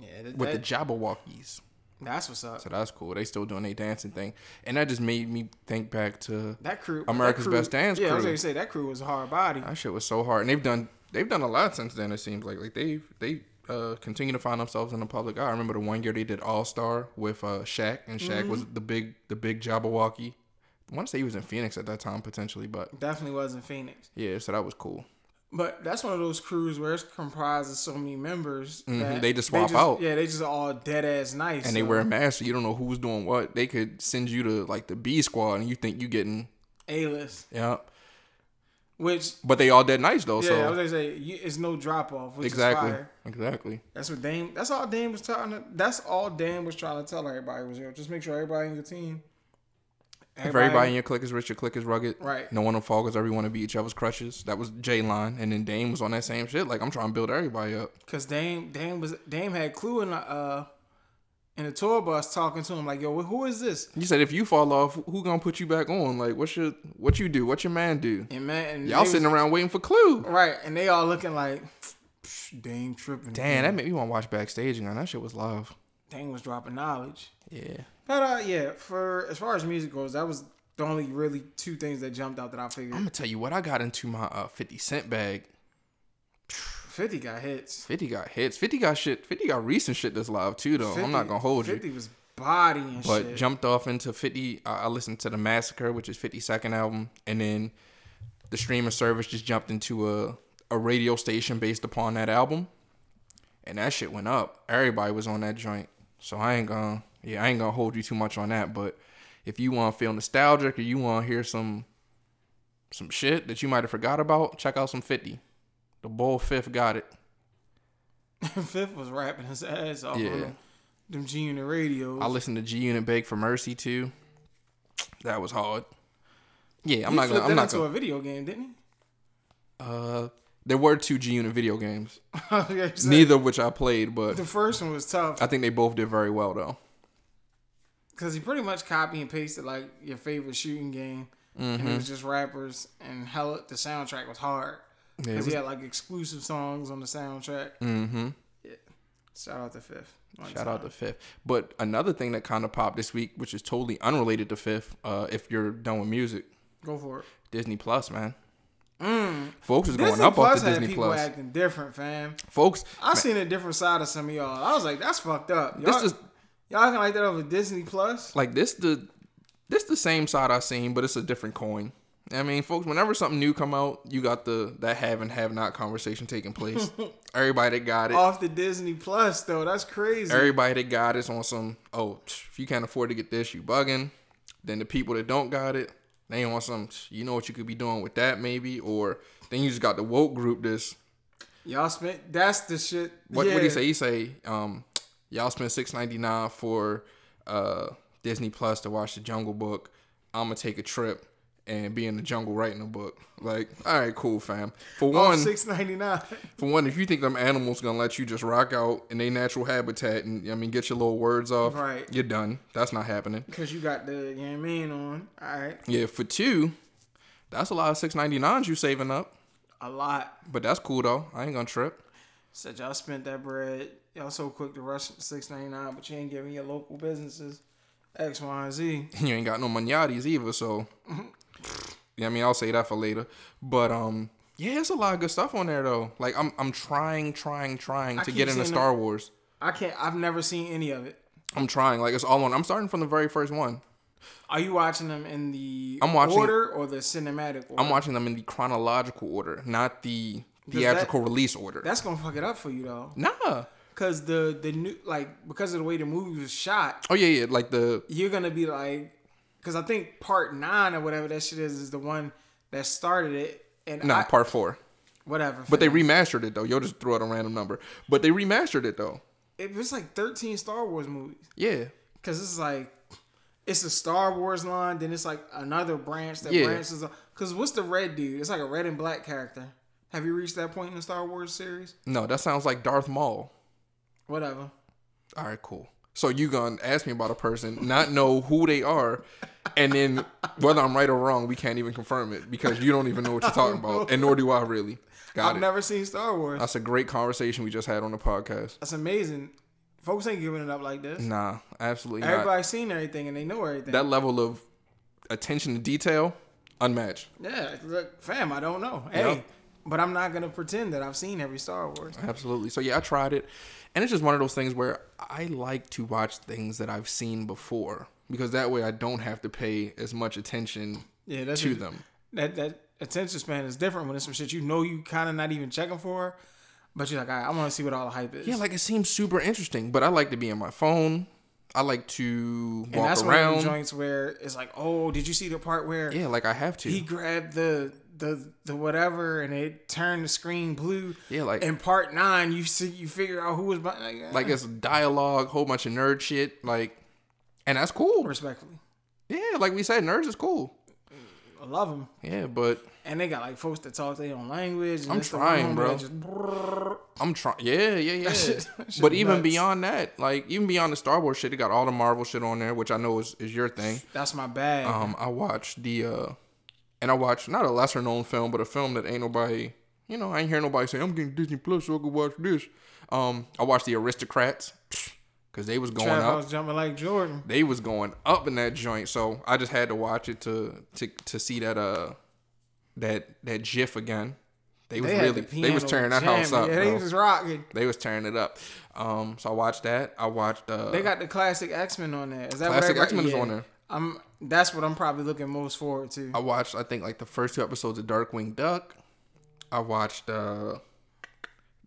Yeah, that, with that- the Jabbawockeez. that's what's up. So that's cool. They still doing their dancing thing, and that just made me think back to That crew, America's that crew- Best Dance Yeah, I was gonna say that crew was a hard body. that shit was so hard, and they've done they've done a lot since then. It seems like like they've they uh continue to find themselves in the public eye. I remember the one year they did All Star with uh Shaq, and Shaq was Mm-hmm. the big the big Jabberwocky. I want to say he was in Phoenix at that time potentially, but Definitely was in Phoenix. yeah, so that was cool. But that's one of those crews where it's comprised of so many members. Mhm, that they just swap out. Yeah, they just all dead ass nice. And they so wear masks, so you don't know who's doing what. They could send you to like the B squad, and you think you getting A list, yeah, which but they all dead nice though. yeah, so I was gonna say it's no drop off. Exactly, fire. exactly. That's what Dame. That's all Dame was trying to. That's all Dame was trying to tell everybody was. Just make sure everybody in your team if everybody in your clique is rich, your clique is rugged. Right. No one will fall because everyone to be each other's crushes. That was J line, and then Dame was on that same shit. Like I'm trying to build everybody up. Cause Dame Dame was Dame had Clue in the uh in the tour bus talking to him like, yo, who is this? You said if you fall off, who gonna put you back on? Like what's your what you do? What your man do? And man, and Y'all they sitting was- around waiting for Clue. right, and they all looking like, "Psh, Dame tripping. Damn, that made me want to watch backstage again. That shit was live. Dame was dropping knowledge. Yeah. But uh, yeah, for as far as music goes, that was the only really two things that jumped out that I figured. I'm gonna tell you what I got into my uh, 50 Cent bag. Fifty got hits. 50 got hits. 50 got shit. 50 got recent shit that's live too though. I'm not gonna hold you. Fifty was bodying But shit. But jumped off into 50. I I listened to the Massacre, which is 50 second album, and then the streaming service just jumped into a a radio station based upon that album, and that shit went up. Everybody was on that joint, so I ain't gonna yeah I ain't gonna hold you too much on that. But if you want to feel nostalgic or you want to hear some some shit that you might have forgot about, check out some 50. The Bull Fifth got it. Fifth was rapping his ass off Yeah. on them G Unit radios. I listened to G Unit Beg for Mercy too. That was hard. Yeah, I'm he not gonna. I'm not into gonna. a video game, didn't he? Uh, there were two G Unit video games, Yeah, neither of which I played, but The first one was tough I think they both did very well though. because he pretty much copy and pasted like your favorite shooting game, and Mm-hmm. it was just rappers. And hell, the soundtrack was hard Yeah, because was- he had like exclusive songs on the soundtrack. mm-hmm. Shout out to Fifth. Shout out time. to Fifth. But another thing that kind of popped this week, which is totally unrelated to Fifth, uh, if you're done with music, Go for it. Disney Plus, man. Mm. Folks is going up Plus off the Disney people Plus. acting different, fam. Folks, I seen a different side of some of y'all. I was like, that's fucked up. Y'all, this is y'all acting like that over Disney Plus. like this the this the same side I seen, but it's a different coin. I mean, folks, whenever something new come out, you got the that have and have not conversation taking place. Everybody that got it, Off the Disney Plus though, that's crazy. everybody that got it's on some. Oh, if you can't afford to get this, you bugging. Then the people that don't got it, they want some. You know what you could be doing with that maybe, or then you just got the woke group. This y'all spent. That's the shit. what yeah. would he say? He say, um, y'all spent six ninety nine for uh Disney Plus to watch the Jungle Book. I'm gonna take a trip and be in the jungle writing a book. Like, all right, cool, fam. For Oh, one, six ninety nine. for one, if you think them animals gonna let you just rock out in their natural habitat and I mean get your little words off, Right. You're done. That's not happening. Because you got the you know what I mean on. All right, Yeah, for two, that's a lot of six ninety nines you saving up. a lot. But that's cool though. I ain't gonna trip. Said y'all spent that bread. Y'all so quick to rush six ninety nine, but you ain't giving your local businesses X, Y, and Z. you ain't got no Moneyattis either, so yeah, I mean I'll say that for later. But um yeah, it's a lot of good stuff on there though. Like I'm I'm trying, trying, trying I to get into Star Wars. I can't. I've never seen any of it. I'm trying. Like it's all on. I'm starting from the very first one. Are you watching them in the I'm watching- order or the cinematic order? I'm watching them in the chronological order, not the theatrical release order. That's gonna fuck it up for you though, Nah. cause the the new like because of the way the movie was shot, Oh yeah, yeah. Like the you're gonna be like, cause I think part nine or whatever that shit is is the one that started it, and nah I, part four. whatever. But they remastered it though. You'll just throw out a random number. But they remastered it though. it was like 13 Star Wars movies, Yeah. cause it's like it's a Star Wars line, then it's like another branch that Yeah. branches. off- Cause what's the red dude? It's like a red and black character. Have you reached that point in the Star Wars series? No, that sounds like Darth Maul. Whatever. All right, cool. So you gonna ask me about a person, not know who they are, and then whether I'm right or wrong, we can't even confirm it because you don't even know what you're talking about, and nor do I really. Got I've it. never seen Star Wars. That's a great conversation we just had on the podcast. That's amazing. Folks ain't giving it up like this. Nah, absolutely not. Everybody's seen everything and they know everything. That level of attention to detail, unmatched. yeah, look, fam, I don't know. Hey, Yep. But I'm not gonna pretend that I've seen every Star Wars. Absolutely. So yeah, I tried it, and it's just one of those things where I like to watch things that I've seen before because that way I don't have to pay as much attention Yeah, that's to just- them. That that attention span is different when it's some shit you know you kind of not even checking for, but you're like, right, I want to see what all the hype is. Yeah, like it seems super interesting, but I like to be on my phone. I like to and walk that's one of around. the joints where it's like, oh, did you see the part where yeah, like I have to. he grabbed the the the whatever and it turned the screen blue? yeah, like In part nine, you see you figure out who was behind. Like, like it's dialogue, whole bunch of nerd shit, like, and that's cool. respectfully. Yeah, like we said, nerds is cool. I love them. Yeah, but And they got like folks that talk their own language. I'm trying, bro. just. I'm trying. Yeah, yeah, yeah. shit- shit but even nuts. beyond that, like even beyond the Star Wars shit, it got all the Marvel shit on there, which I know is, is your thing. That's my bag. Um, I watched the uh, and I watched not a lesser known film, but a film that ain't nobody, you know, I ain't hear nobody say I'm getting Disney Plus so I can watch this. Um, I watched the Aristocats because they was going Trav up. was jumping like Jordan. They was going up in that joint, so I just had to watch it to to to see that uh that that GIF again. They was They had really the they was tearing that house up. Yeah, they bro. was rocking. They was tearing it up. Um, so I watched that. I watched uh, They got the classic X Men on there. Is that Classic X-Men is on there. I'm. That's what I'm probably looking most forward to. I watched I think like the first two episodes of Darkwing Duck. I watched uh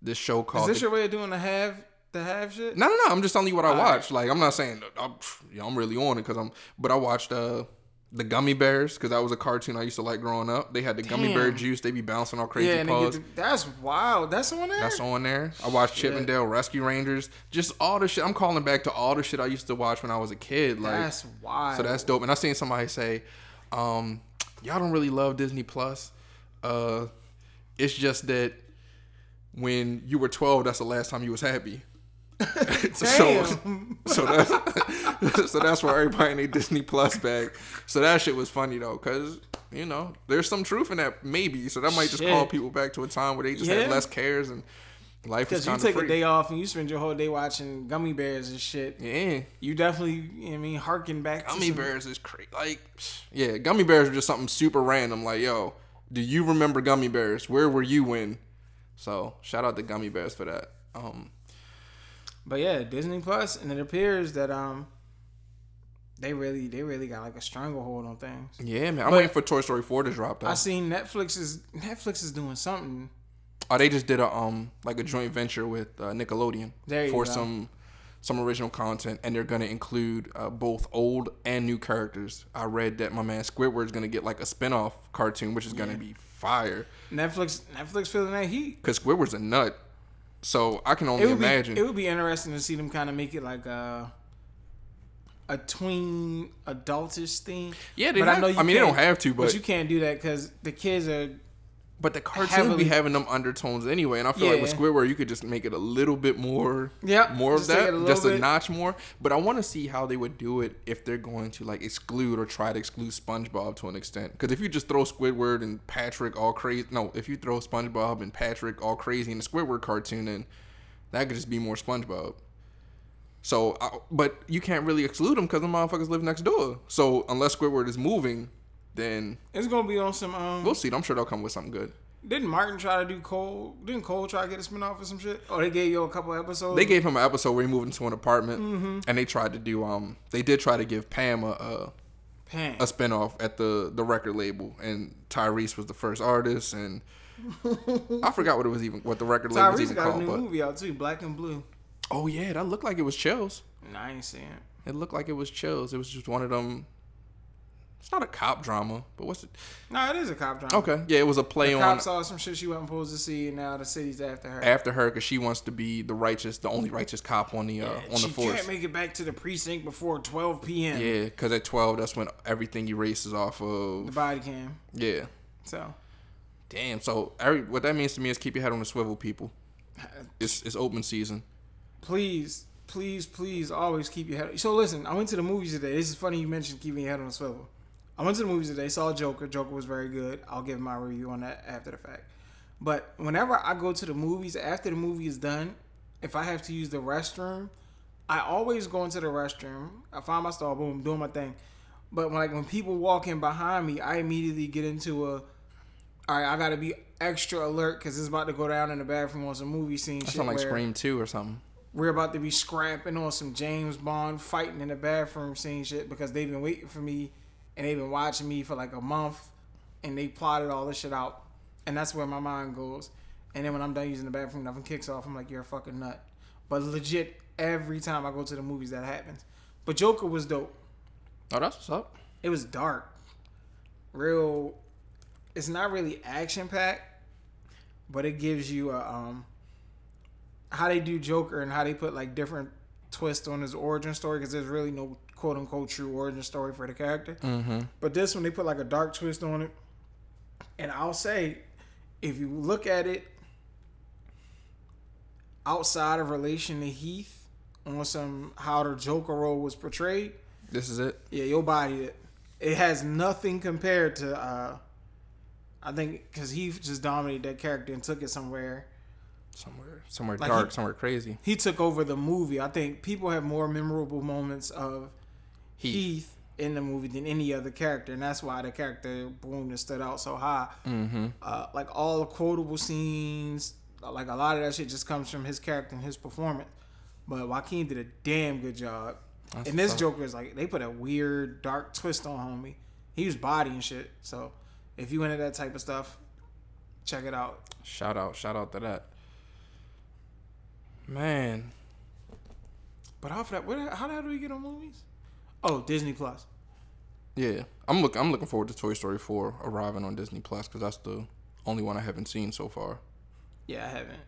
this show called. Is this the- your way of doing the have the have shit? No, no, no. I'm just telling you what I All watched. Like I'm not saying I'm, yeah, I'm really on it because I'm. But I watched uh the Gummy Bears because that was a cartoon I used to like growing up. They had the Gummy Bear juice. They be bouncing all crazy yeah, and paws. the, that's wild. That's on there. That's on there. I watched Chip 'n Dale Rescue Rangers. Just all the shit. I'm calling back to all the shit I used to watch when I was a kid. Like That's wild. So that's dope. And I seen somebody say, um, y'all don't really love Disney Plus. Uh, it's just that when you were 12, that's the last time you was happy. so, so that's so that's why everybody their Disney Plus bag. So that shit was funny though, cause you know there's some truth in that maybe. So that might just Shit. call people back to a time where they just Yeah. had less cares and life was Because you take of a day off and you spend your whole day watching gummy bears and shit. yeah, You definitely, I mean, harken back gummy bears is crazy. Like, yeah, gummy bears are just something super random. Like, yo, do you remember gummy bears? Where were you when? So shout out to gummy bears for that. Um, But yeah, Disney Plus, and it appears that um, they really, they really got like a stranglehold on things. yeah, man, I'm But- waiting for Toy Story 4 to drop though. I seen Netflix is Netflix is doing something. Oh, they just did a um like a joint venture with uh, Nickelodeon for go. some some original content, and they're gonna include uh, both old and new characters. I read that my man Squidward's gonna get like a spin-off cartoon, which is gonna be fire. Netflix, Netflix feeling that heat. Cause Squidward's a nut, so I can only It imagine. be, it would be interesting to see them kind of make it like a a tween adultish thing. yeah, they but have, I know you I mean, they don't have to, But but you can't do that because the kids are. But the cartoon heavily- be having them undertones anyway, and I feel like with Squidward, you could just make it a little bit more, Yep, more of just that, a just a notch more. But I want to see how they would do it if they're going to like exclude or try to exclude SpongeBob to an extent. Because if you just throw Squidward and Patrick all crazy, no, if you throw SpongeBob and Patrick all crazy in the Squidward cartoon, then that could just be more SpongeBob. So, I, but you can't really exclude them because the motherfuckers live next door. So unless Squidward is moving, then It's gonna be on some. Um, we'll see. I'm sure they'll come with something good. didn't Martin try to do Cole? Didn't Cole try to get a spin off or some shit? Oh, they gave you a couple episodes. They gave him an episode where he moved into an apartment, Mm-hmm. and they tried to do um. They did try to give Pam a a, Pam. a spinoff at the the record label, and Tyrese was the first artist, and I forgot what it was even what the record label was Tyrese even got a called. new But movie out too, Black and Blue. oh yeah, that looked like it was chills. Nah, I ain't seeing it. It looked like it was chills. It was just one of them. It's not a cop drama, but what's it? No, it is a cop drama. Okay, yeah, it was a play The on cop saw some shit she wasn't supposed to see, and now the city's after her. after her because she wants to be the righteous, the only righteous cop on the uh, And on the force. She can't make it back to the precinct before 12 p.m. Yeah, because at twelve, that's when everything erases off of The body cam. Yeah. So Damn. So every, what that means to me is keep your head on the swivel, people. It's it's open season. please, please, please, always keep your head. So listen, I went to the movies today. This is funny you mentioned keeping your head on the swivel. I went to the movies today. Saw Joker. Joker was very good. I'll give my review on that after the fact. But whenever I go to the movies, after the movie is done, if I have to use the restroom, I always go into the restroom. I find my stall, boom, doing my thing. But when, like when people walk in behind me, I immediately get into a. All right, I got to be extra alert because it's about to go down in the bathroom on some movie scene. That shit like Scream Two or something. We're about to be scrapping on some James Bond fighting in the bathroom scene shit because they've been waiting for me and they've been watching me for like a month and they plotted all this shit out. And that's where my mind goes. And then when I'm done using the bathroom, nothing kicks off. I'm like, you're a fucking nut. But legit, every time I go to the movies, that happens. But Joker was dope. Oh, that's what's up. It was dark. Real. It's not really action packed, but it gives you a um. How they do Joker and how they put like different twists on his origin story because there's really no quote unquote true origin story for the character. Mm-hmm. But this one they put like a dark twist on it. And I'll say, if you look at it outside of relation to Heath on some how the Joker role was portrayed, This is it. yeah, your body it. It has nothing compared to. uh I think because he just dominated that character and took it somewhere. Somewhere, somewhere Like dark, he- somewhere crazy. He took over the movie. I think people have more memorable moments of Heath. Heath, in the movie than any other character, and that's why the character boom stood out so high. Mm-hmm. Uh, like all the quotable scenes, like a lot of that shit just comes from his character and his performance. But Joaquin did a damn good job. That's and this up. Joker is like they put a weird dark twist on homie. He was body and shit. So if you into that type of stuff, check it out. Shout out, shout out to that. Man, But how that? Where, how the hell do we get on movies? Oh, Disney Plus. yeah, I'm look, I'm looking forward to Toy Story 4 arriving on Disney Plus because that's the only one I haven't seen so far. Yeah, I haven't.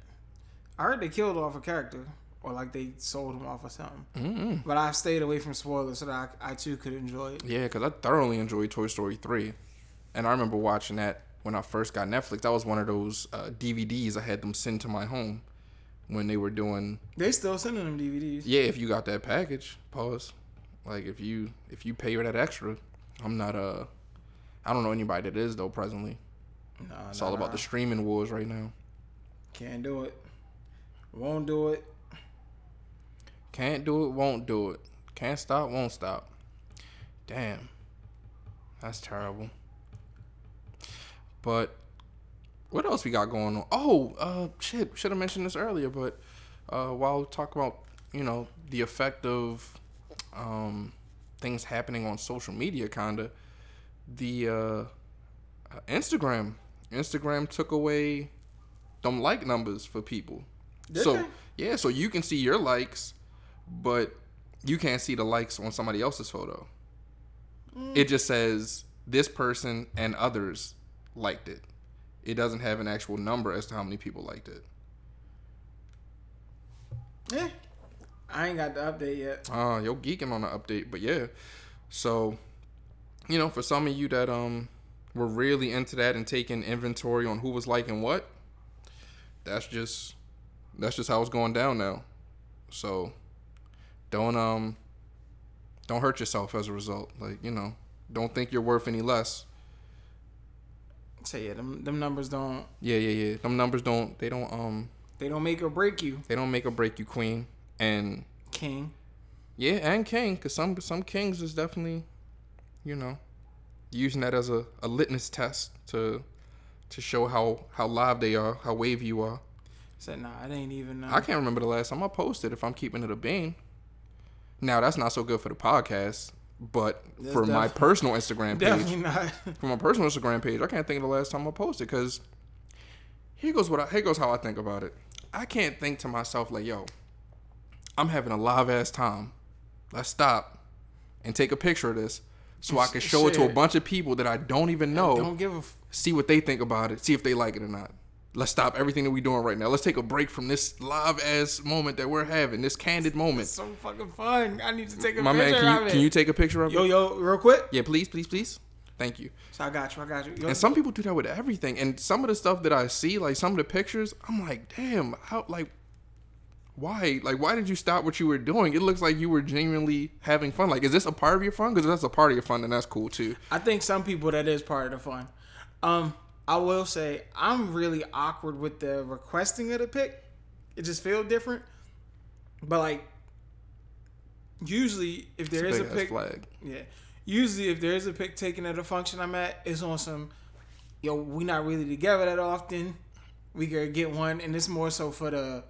I heard they killed off a character, or like they sold him off or something. Mm-hmm. But I stayed away from spoilers so that I, I too could enjoy it. Yeah, because I thoroughly enjoyed Toy Story 3. And I remember watching that when I first got Netflix. That was one of those uh, DVDs I had them send to my home when they were doing. They still sending them DVDs. Yeah, if you got that package, pause. Like if you if you pay her that extra, I'm not uh I don't know anybody that is though presently. No, It's all about the streaming wars right now. Can't do it. Won't do it. Can't do it, won't do it. Can't stop, won't stop. Damn. That's terrible. But what else we got going on? Oh, uh shit, should have mentioned this earlier, but uh while we talk about, you know, the effect of um things happening on social media kinda, the uh uh, Instagram Instagram took away them like numbers for people. Did so they? yeah, so you can see your likes, but you can't see the likes on somebody else's photo. It just says this person and others liked it. It doesn't have an actual number as to how many people liked it. Yeah. I ain't got the update yet. Uh, yo, geeking on the update, but yeah. So, you know, for some of you that um were really into that and taking inventory on who was liking what, that's just that's just how it's going down now. So, don't um don't hurt yourself as a result. Like, you know, don't think you're worth any less. So yeah, them, them numbers don't Yeah, yeah, yeah. Them numbers don't they don't um they don't make or break you, they don't make or break you, queen. And King. Yeah, and king, cause some some kings is definitely, you know, using that as a, a litmus test to to show how how live they are, how wavy you are. Said nah, it ain't even. Uh, I can't remember the last time I posted. If I'm keeping it a bean, now that's not so good for the podcast, but That's for my personal Instagram Definitely page, not. for my personal Instagram page, I can't think of the last time I posted. Cause here goes what I, here goes how I think about it. I can't think to myself like, yo, I'm having a live ass time. Let's stop and take a picture of this so I can show it to a bunch of people that I don't even know. Don't give a. F- see what they think about it. See if they like it or not. Let's stop everything that we're doing right now. Let's take a break from this live ass moment that we're having, this candid moment. it's so fucking fun. I need to take a My man, picture can of you, it. can you take a picture of yo it? yo real quick? Yeah, please, please, please. Thank you. So I got you. I got you. Yo, And some people do that with everything. And some of the stuff that I see, like some of the pictures, I'm like, damn, how like why? Like why did you stop what you were doing? It looks like you were genuinely having fun. Like, is this a part of your fun? Because if that's a part of your fun, then that's cool too. I think some people that is part of the fun. Um, I will say I'm really awkward with the requesting of the pic. It just feels different. But like, usually if there is a Big ass pic, flag. yeah. Usually if there is a pic taken at a function I'm at, it's on some. Yo, we not really together that often. We could get one, and it's more so for the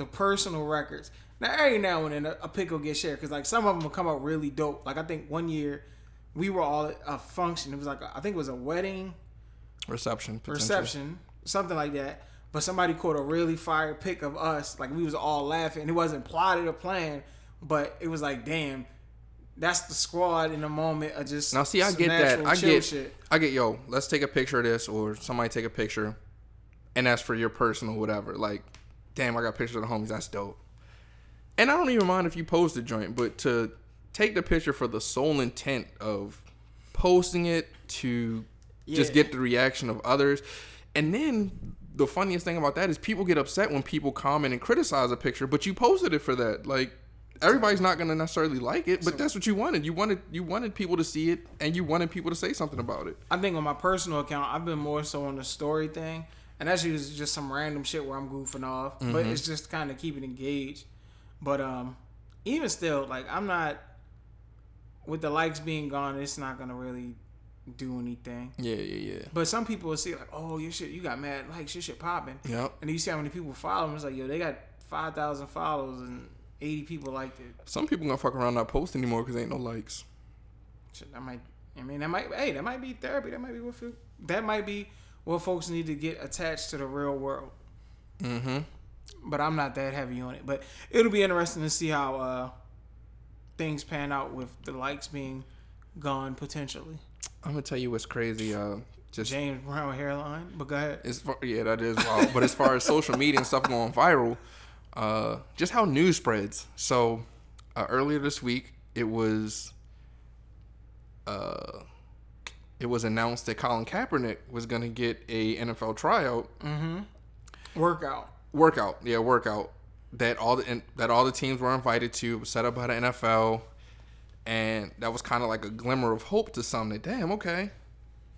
the personal records. Now every now and then a, a pic will get shared because like some of them will come out really dope. Like I think one year we were all at a function. It was like a, I think it was a wedding Reception. reception, something like that. But somebody caught a really fire pic of us. Like we was all laughing. It wasn't plotted or planned, but it was like, damn, that's the squad in a moment of just Now, see, I get that. I get, shit. I get, yo, let's take a picture of this, or somebody take a picture, and that's for your personal whatever. Like, damn, I got pictures of the homies. That's dope. And I don't even mind if you post the joint, but to take the picture for the sole intent of posting it to just get the reaction of others. And then the funniest thing about that is people get upset when people comment and criticize a picture, but you posted it for that. Like everybody's not gonna necessarily like it, but that's what you wanted. You wanted you wanted people to see it and you wanted people to say something about it. I think on my personal account, I've been more so on the story thing, and that's usually just some random shit where I'm goofing off, but Mm-hmm. it's just kind of keeping engaged. But um, even still, like I'm not with the likes being gone, it's not gonna really do anything. Yeah, yeah, yeah. But some people will see like, oh, your shit, you got mad likes, your shit popping, Yep. and you see how many people follow them. It's like, yo, they got five thousand followers and eighty people liked it. Some people gonna fuck around not post anymore because ain't no likes. Shit, that might. I mean, that might. Hey, that might be therapy. That might be what. feel- That might be what folks need to get attached to the real world. Mm-hmm. But I'm not that heavy on it. But it'll be interesting to see how uh, things pan out with the likes being gone potentially. I'm gonna tell you what's crazy. Uh, just James Brown hairline. But go ahead. as far, yeah, that is wild. but as far as social media and stuff going viral, uh, just how news spreads. So uh, earlier this week, it was uh, it was announced that Colin Kaepernick was gonna get a NFL tryout Workout. workout. Yeah, workout that all the that all the teams were invited to. Was set up by the NFL, and that was kind of like a glimmer of hope to some. That damn, okay.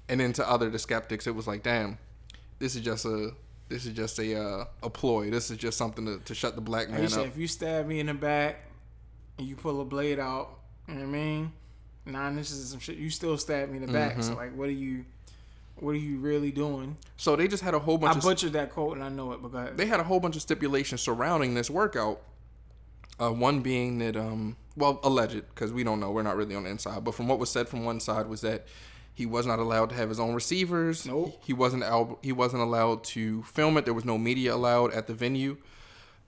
And then to other the skeptics, it was like, damn, this is just a this is just a uh, a ploy. This is just something to, to shut the black man said, up. if you stab me in the back and you pull a blade out, you know what I mean? Nine inches and some shit, you still stab me in the back. Mm-hmm. So like, what are you? What are you really doing? So they just had a whole I bunch of butchered that quote and I know it, ahead. they had a whole bunch of stipulations surrounding this workout. Uh, one being that, um, well, alleged, because we don't know, we're not really on the inside. But from what was said from one side was that he was not allowed to have his own receivers. Nope. He wasn't al- he wasn't allowed to film it. There was no media allowed at the venue.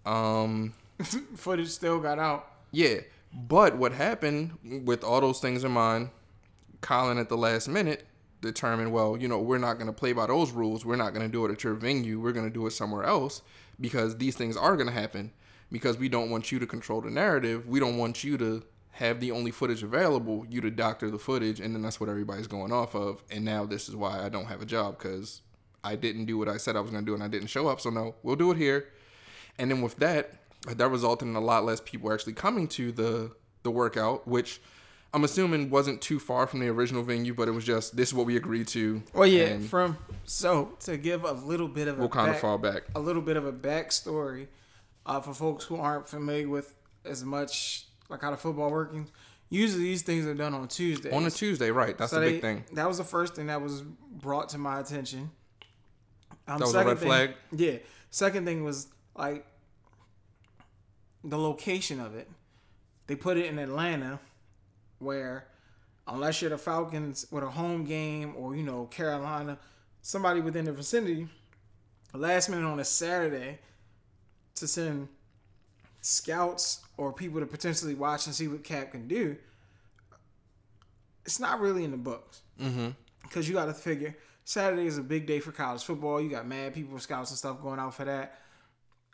Um, Footage still got out. yeah, but what happened with all those things in mind, Colin at the last minute determined, well, you know, we're not going to play by those rules. We're not going to do it at your venue. We're going to do it somewhere else because these things are going to happen because we don't want you to control the narrative. We don't want you to have the only footage available, you to doctor the footage, and then that's what everybody's going off of. And now this is why I don't have a job because I didn't do what I said I was going to do and I didn't show up. So, no, we'll do it here. And then with that, that resulted in a lot less people actually coming to the the workout, which I'm assuming wasn't too far from the original venue, but it was just this is what we agreed to. Well, yeah. From so to give a little bit of a we'll kind of fall back. a little bit of a backstory uh, for folks who aren't familiar with as much like how the football working. Usually these things are done on Tuesday. On a Tuesday, right? That's So the they- big thing. That was the first thing that was brought to my attention. Um, That was a second red thing- flag? Yeah. Second thing was like the location of it. They put it in Atlanta, where unless you're the Falcons with a home game or you know Carolina, somebody within the vicinity, last minute on a Saturday, to send scouts or people to potentially watch and see what Cap can do. It's not really in the books Mm-hmm. because you got to figure Saturday is a big day for college football. You got mad people, scouts and stuff going out for that.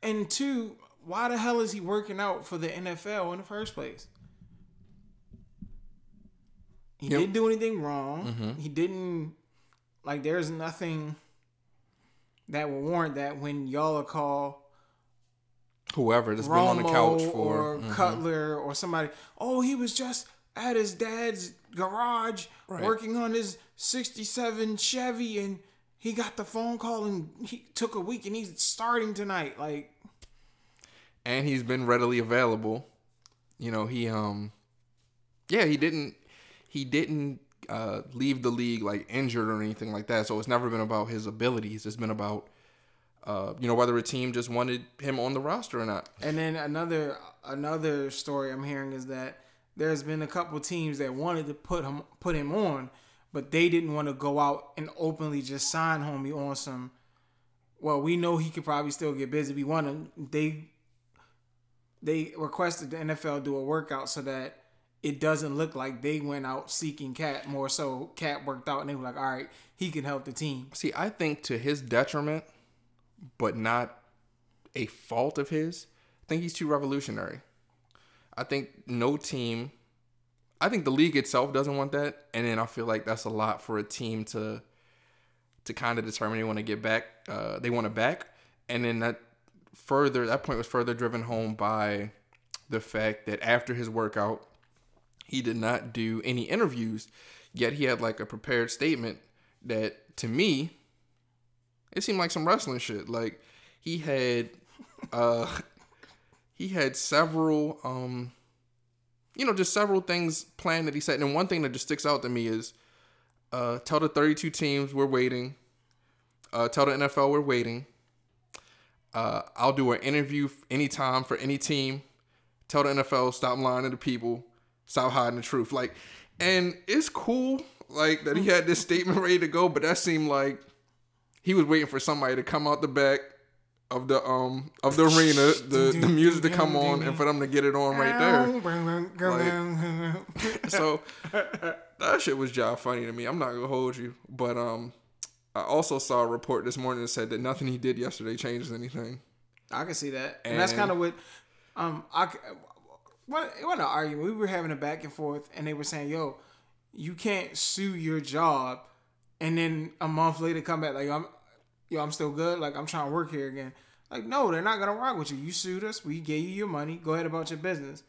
And two, why the hell is he working out for the NFL in the first place? He Yep. didn't do anything wrong. Mhm. He didn't like. There's nothing that will warrant that when y'all are called Whoever that's been on the couch for or mhm. Cutler or somebody. Oh, he was just at his dad's garage Right. working on his '67 Chevy, and he got the phone call, and he took a week, and he's starting tonight. Like, and he's been readily available. You know, he um yeah, he didn't he didn't uh leave the league like injured or anything like that. So it's never been about his abilities. It's been about uh you know whether a team just wanted him on the roster or not. and then another another story I'm hearing is that there's been a couple teams that wanted to put him put him on, but they didn't want to go out and openly just sign homie on some. Well, we know he could probably still get busy. We want him. They they requested the NFL do a workout so that it doesn't look like they went out seeking Cap. More so, Cap worked out and they were like, all right, he can help the team. See, I think to his detriment, but not a fault of his, I think he's too revolutionary. I think no team I think the league itself doesn't want that, and then I feel like that's a lot for a team to to kind of determine they want to get back. Uh, they want to back, and then that further that point was further driven home by the fact that after his workout, he did not do any interviews. Yet he had like a prepared statement that to me, it seemed like some wrestling shit. Like he had, uh, he had several, um, you know, just several things planned that he said. And one thing that just sticks out to me is, uh, tell the 32 teams we're waiting. Uh, tell the NFL we're waiting. Uh, I'll do an interview anytime for any team. Tell the NFL stop lying to the people, stop hiding the truth. Like, and it's cool like that he had this statement ready to go, but that seemed like he was waiting for somebody to come out the back of the um of the arena, the the music to come on, and for them to get it on right there. Like, so that shit was job funny to me. I'm not gonna hold you, but um, I also saw a report this morning that said that nothing he did yesterday changes anything. I can see that, and, and that's kind of what um I what it wasn't an argument. We were having a back and forth, and they were saying, "Yo, you can't sue your job, and then a month later come back like I'm, yo, I'm still good. Like I'm trying to work here again. Like no, they're not gonna rock with you. You sued us. We gave you your money. Go ahead about your business.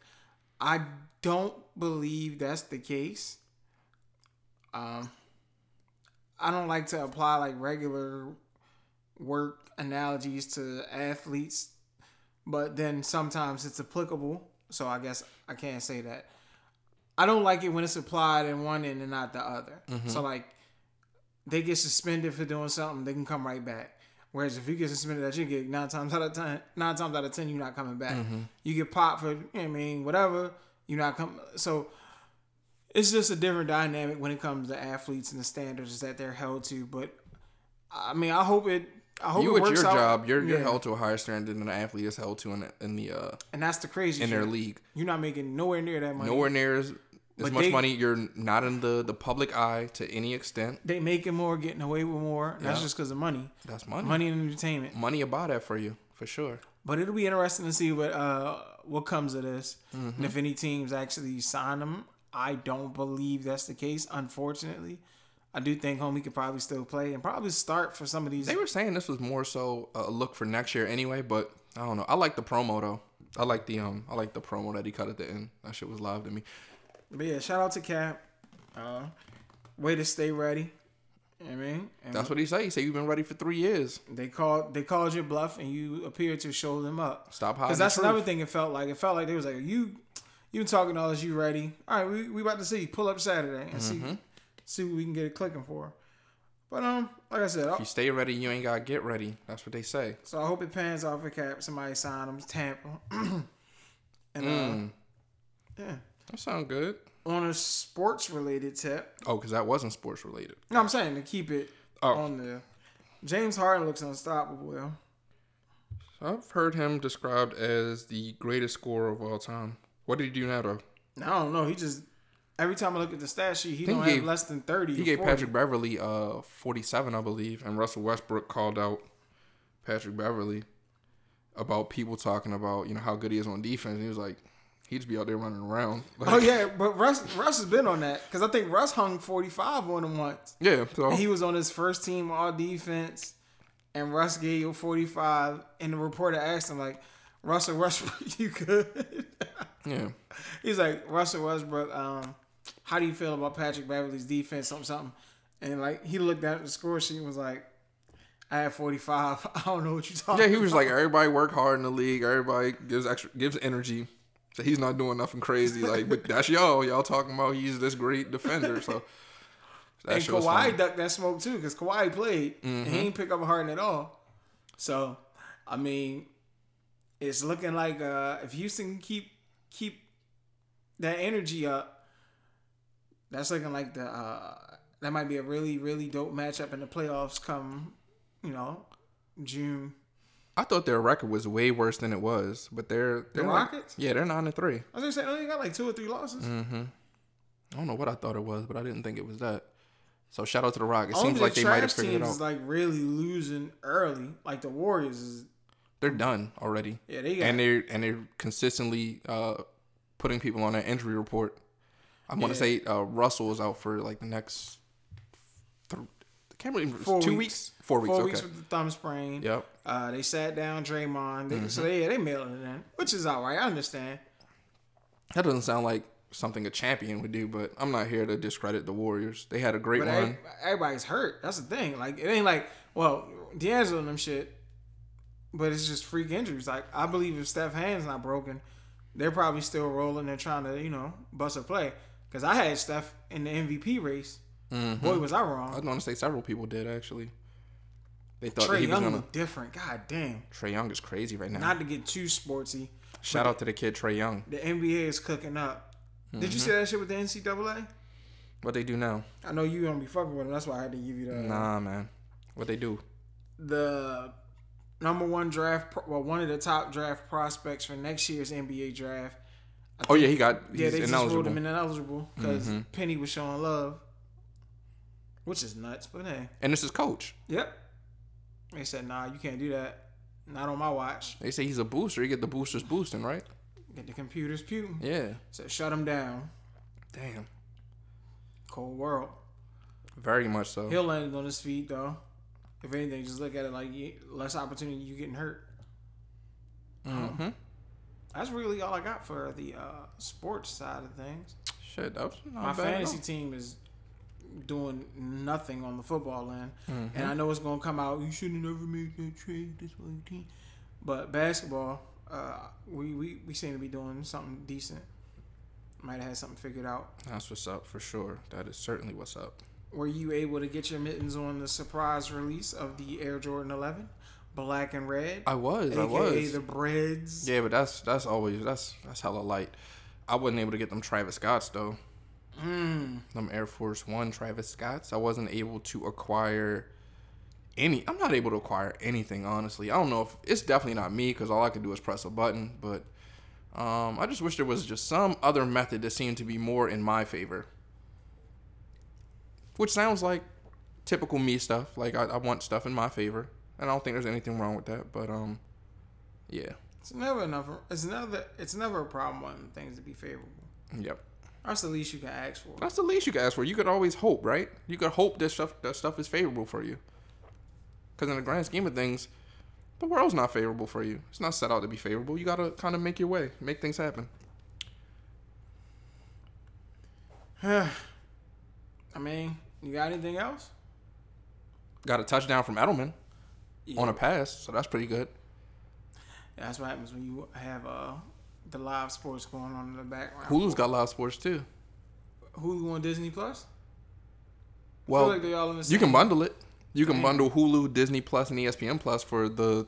I don't believe that's the case. Um, I don't like to apply like regular work analogies to athletes, but then sometimes it's applicable. So I guess I can't say that. I don't like it when it's applied in one end and not the other. Mm-hmm. So like they get suspended for doing something, they can come right back. Whereas if you get suspended at your gig, nine times out of ten, nine times out of ten, you're not coming back. Mm-hmm. You get popped for, you know I mean, whatever, you're not coming. So it's just a different dynamic when it comes to athletes and the standards that they're held to. But I mean, I hope it I hope you it your out. job, you're you're held to a higher standard than an athlete is held to in the, in the uh and that's the crazy in shit. their league. You're not making nowhere near that money. Nowhere near as, as much they, money. You're not in the the public eye to any extent. They making more, getting away with more. That's just because of money. That's money. Money and entertainment. Money about that for you for sure. But it'll be interesting to see what uh what comes of this, mm-hmm. and if any teams actually sign them. I don't believe that's the case, unfortunately. I do think homie could probably still play and probably start for some of these. They were saying this was more so a look for next year anyway, but I don't know. I like the promo though. I like the um I like the promo that he cut at the end. That shit was live to me. But yeah, shout out to Cap. Uh, way to stay ready. I mean, and that's what he said. He said you've been ready for three years. They called they called your bluff, and you appeared to show them up. Stop hiding. Because that's another thing. It felt like it felt like they was like you, you talking all this. You ready? All right, we we about to see. Pull up Saturday and mm-hmm. see see what we can get it clicking for. But um, like I said, if you stay ready, you ain't gotta get ready. That's what they say. So I hope it pans off for Cap. Somebody sign him, Tampa. and mm. uh, yeah, that sounds good. On a sports related tip. Oh, because that wasn't sports related. No, I'm saying to keep it oh. on the. James Harden looks unstoppable. Yo. I've heard him described as the greatest scorer of all time. What did he do now, though? I don't know. He just Every time I look at the stat sheet, he don't he have less than thirty. He gave 40. Patrick Beverley uh forty seven, I believe, and Russell Westbrook called out Patrick Beverley about people talking about you know how good he is on defense. And he was like, he'd just be out there running around. Like, oh yeah, but Russ Russ has been on that because I think Russ hung forty five on him once. Yeah, so. and he was on his first team all defense, and Russ gave you forty five. And the reporter asked him like, Russell Westbrook, you good? yeah. He's like Russell Westbrook. Um, how do you feel about Patrick Beverley's defense, something, something. And like he looked at the score sheet and was like, I have 45. I don't know what you're talking Yeah, he was about. like, everybody work hard in the league. Everybody gives extra, gives energy. So he's not doing nothing crazy. Like, but that's y'all. Y'all talking about he's this great defender. So that and Kawhi ducked that smoke too because Kawhi played mm-hmm. and he didn't pick up a Harden at all. So, I mean, it's looking like uh, if Houston can keep keep that energy up, that's looking like the uh, that might be a really really dope matchup in the playoffs come you know June. I thought their record was way worse than it was, but they're they're the like, Rockets. Yeah, they're nine and three. I was gonna say they got like two or three losses. Mm-hmm. I don't know what I thought it was, but I didn't think it was that. So shout out to the Rockets. It seems like they might have figured it out. Like really losing early. Like the Warriors is. They're done already. Yeah, they got and they're and they're consistently uh, putting people on an injury report. I want to Yeah. say uh, Russell is out for like the next. Th- I can't remember. Four two weeks. weeks. Four weeks. Four okay. weeks with the thumb sprain. Yep. Uh, they sat down Draymond. They, Mm-hmm. So they, yeah, they mailed it in, which is all right. I understand. That doesn't sound like something a champion would do, but I'm not here to discredit the Warriors. They had a great But run. everybody's hurt. That's the thing. Like it ain't like well, D'Angelo and them shit. But it's just freak injuries. Like I believe if Steph hand's not broken, they're probably still rolling and trying to you know bust a play. Because I had Steph in the MVP race. Mm-hmm. Boy, was I wrong. I was going to say several people did actually. They thought that Trae he was Young gonna. different. God damn. Trae Young is crazy right now. Not to get too sportsy. Shout out to the kid Trae Young. The NBA is cooking up. Did Mm-hmm. you see that shit with the NCAA? What they do now? I know you don't be fucking with them. That's why I had to give you that. Nah, man. What they do? the number one draft. Well, one of the top draft prospects for next year's NBA draft. I Oh think- yeah, he got. yeah. They just ruled him ineligible because Mhm. Penny was showing love, which is nuts. But hey, and this is coach. yep. They said, "Nah, you can't do that. Not on my watch. They say he's a booster. He get the boosters boosting, right? Get the computers puting." Yeah. So "Shut him down." Damn. Cold world. Very much so. He'll land on his feet though. If anything, just look at it like you- less opportunity you getting hurt. Mm-hmm. That's really all I got for the uh, sports side of things. Shit, that was not My fantasy team is doing nothing on the football end, Mhm. and I know it's gonna come out. You should have never made that trade. This way, team. But basketball, uh, we, we we seem to be doing something decent. Might have had something figured out. That's what's up for sure. That is certainly what's up. Were you able to get your mittens on the surprise release of the Air Jordan 11, black and red, I was. I aka was. the Breds? Yeah, but that's that's always that's that's hella light. I wasn't able to get them Travis Scotts though. Mm. Them Air Force One Travis Scotts. I wasn't able to acquire any. I'm not able to acquire anything honestly. I don't know if it's definitely not me because all I could do is press a button. But um, I just wish there was just some other method that seemed to be more in my favor. Which sounds like typical me stuff. Like I, I want stuff in my favor, and I don't think there's anything wrong with that. But um, yeah, It's never enough. It's never. It's never a problem wanting things to be favorable. yep. That's the least you can ask for. That's the least you can ask for. You could always hope, right? You could hope that stuff that stuff is favorable for you. Because in the grand scheme of things, the world's not favorable for you. It's not set out to be favorable. You gotta kind of make your way, make things happen. I mean, you got anything else? Got a touchdown from Edelman Yeah. on a pass, so that's pretty good. Yeah, that's what happens when you have uh, the live sports going on in the background. Hulu's got live sports too. Hulu on Disney Plus. Well, like all in the you can bundle it. You can Damn. bundle Hulu, Disney Plus, and ESPN Plus for the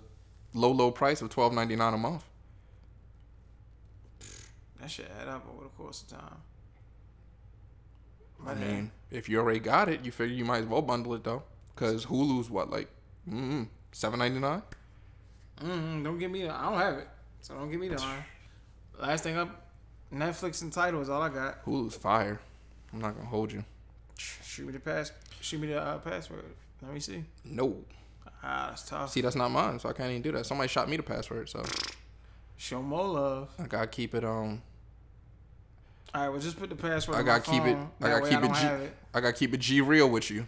low, low price of twelve ninety nine a month. That should add up over the course of time. I mean, if you already got it, you figure you might as well bundle it though, because Hulu's what like mm, seven ninety nine. mm don't give me. The, I don't have it, so don't give me the line. Last thing up, Netflix and Tidal is all I got. Hulu's fire. I'm not gonna hold you. Shoot me the pass. Shoot me the uh, password. Let me see. No. Ah, that's tough. See, that's not mine, so I can't even do that. Somebody shot me the password, so Show more love. I gotta keep it um All right, well, just put the password. I gotta keep it. I gotta keep don't it G it. I gotta keep it G real with you.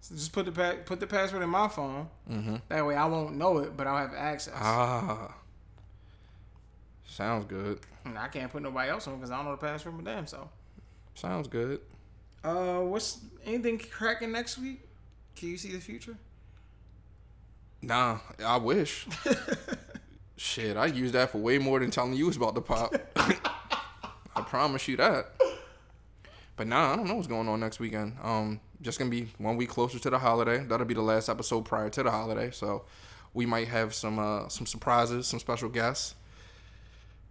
So just put the pa- put the password in my phone. Mm-hmm. That way I won't know it, but I'll have access. Ah. Sounds good. And I can't put nobody else on because I don't know the password my damn self. Sounds good. Uh, what's anything cracking next week? Can you see the future? Nah, I wish. Shit, I use that for way more than telling you it's about to pop. I promise you that. But nah, I don't know what's going on next weekend. Um, just gonna be one week closer to the holiday. That'll be the last episode prior to the holiday, so we might have some uh some surprises, some special guests.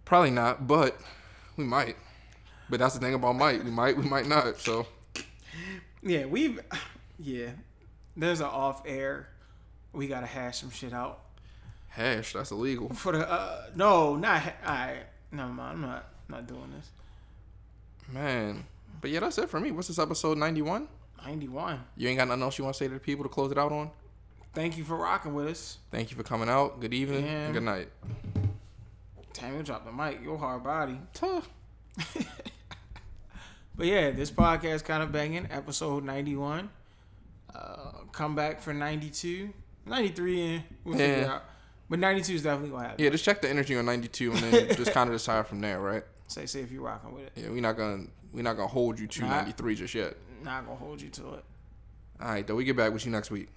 Probably not, but we might. But that's the thing about might. We might, we might not. So Yeah, we've yeah. There's an off air. We gotta hash some shit out hash, that's illegal. for the uh no not ha- right. Never mind. I'm not not doing this. Man. But yeah, that's it for me. What's this episode ninety one? 91. You ain't got nothing else you want to say to the people to close it out on? Thank you for rocking with us. Thank you for coming out. Good evening Yeah. and good night. Tammy drop the mic. Your hard body. Tuh. But yeah, this podcast kind of banging. Episode ninety one. Uh, come back for ninety two. 93 in. We'll Yeah. out. But 92 is definitely going to happen. Yeah, just check the energy on 92 and then just kind of decide from there, right? Say, say if you're rocking with it. Yeah, we're not gonna we're not gonna hold you to 93 just yet. Not going to hold you to it. All right, though. We get back with you next week.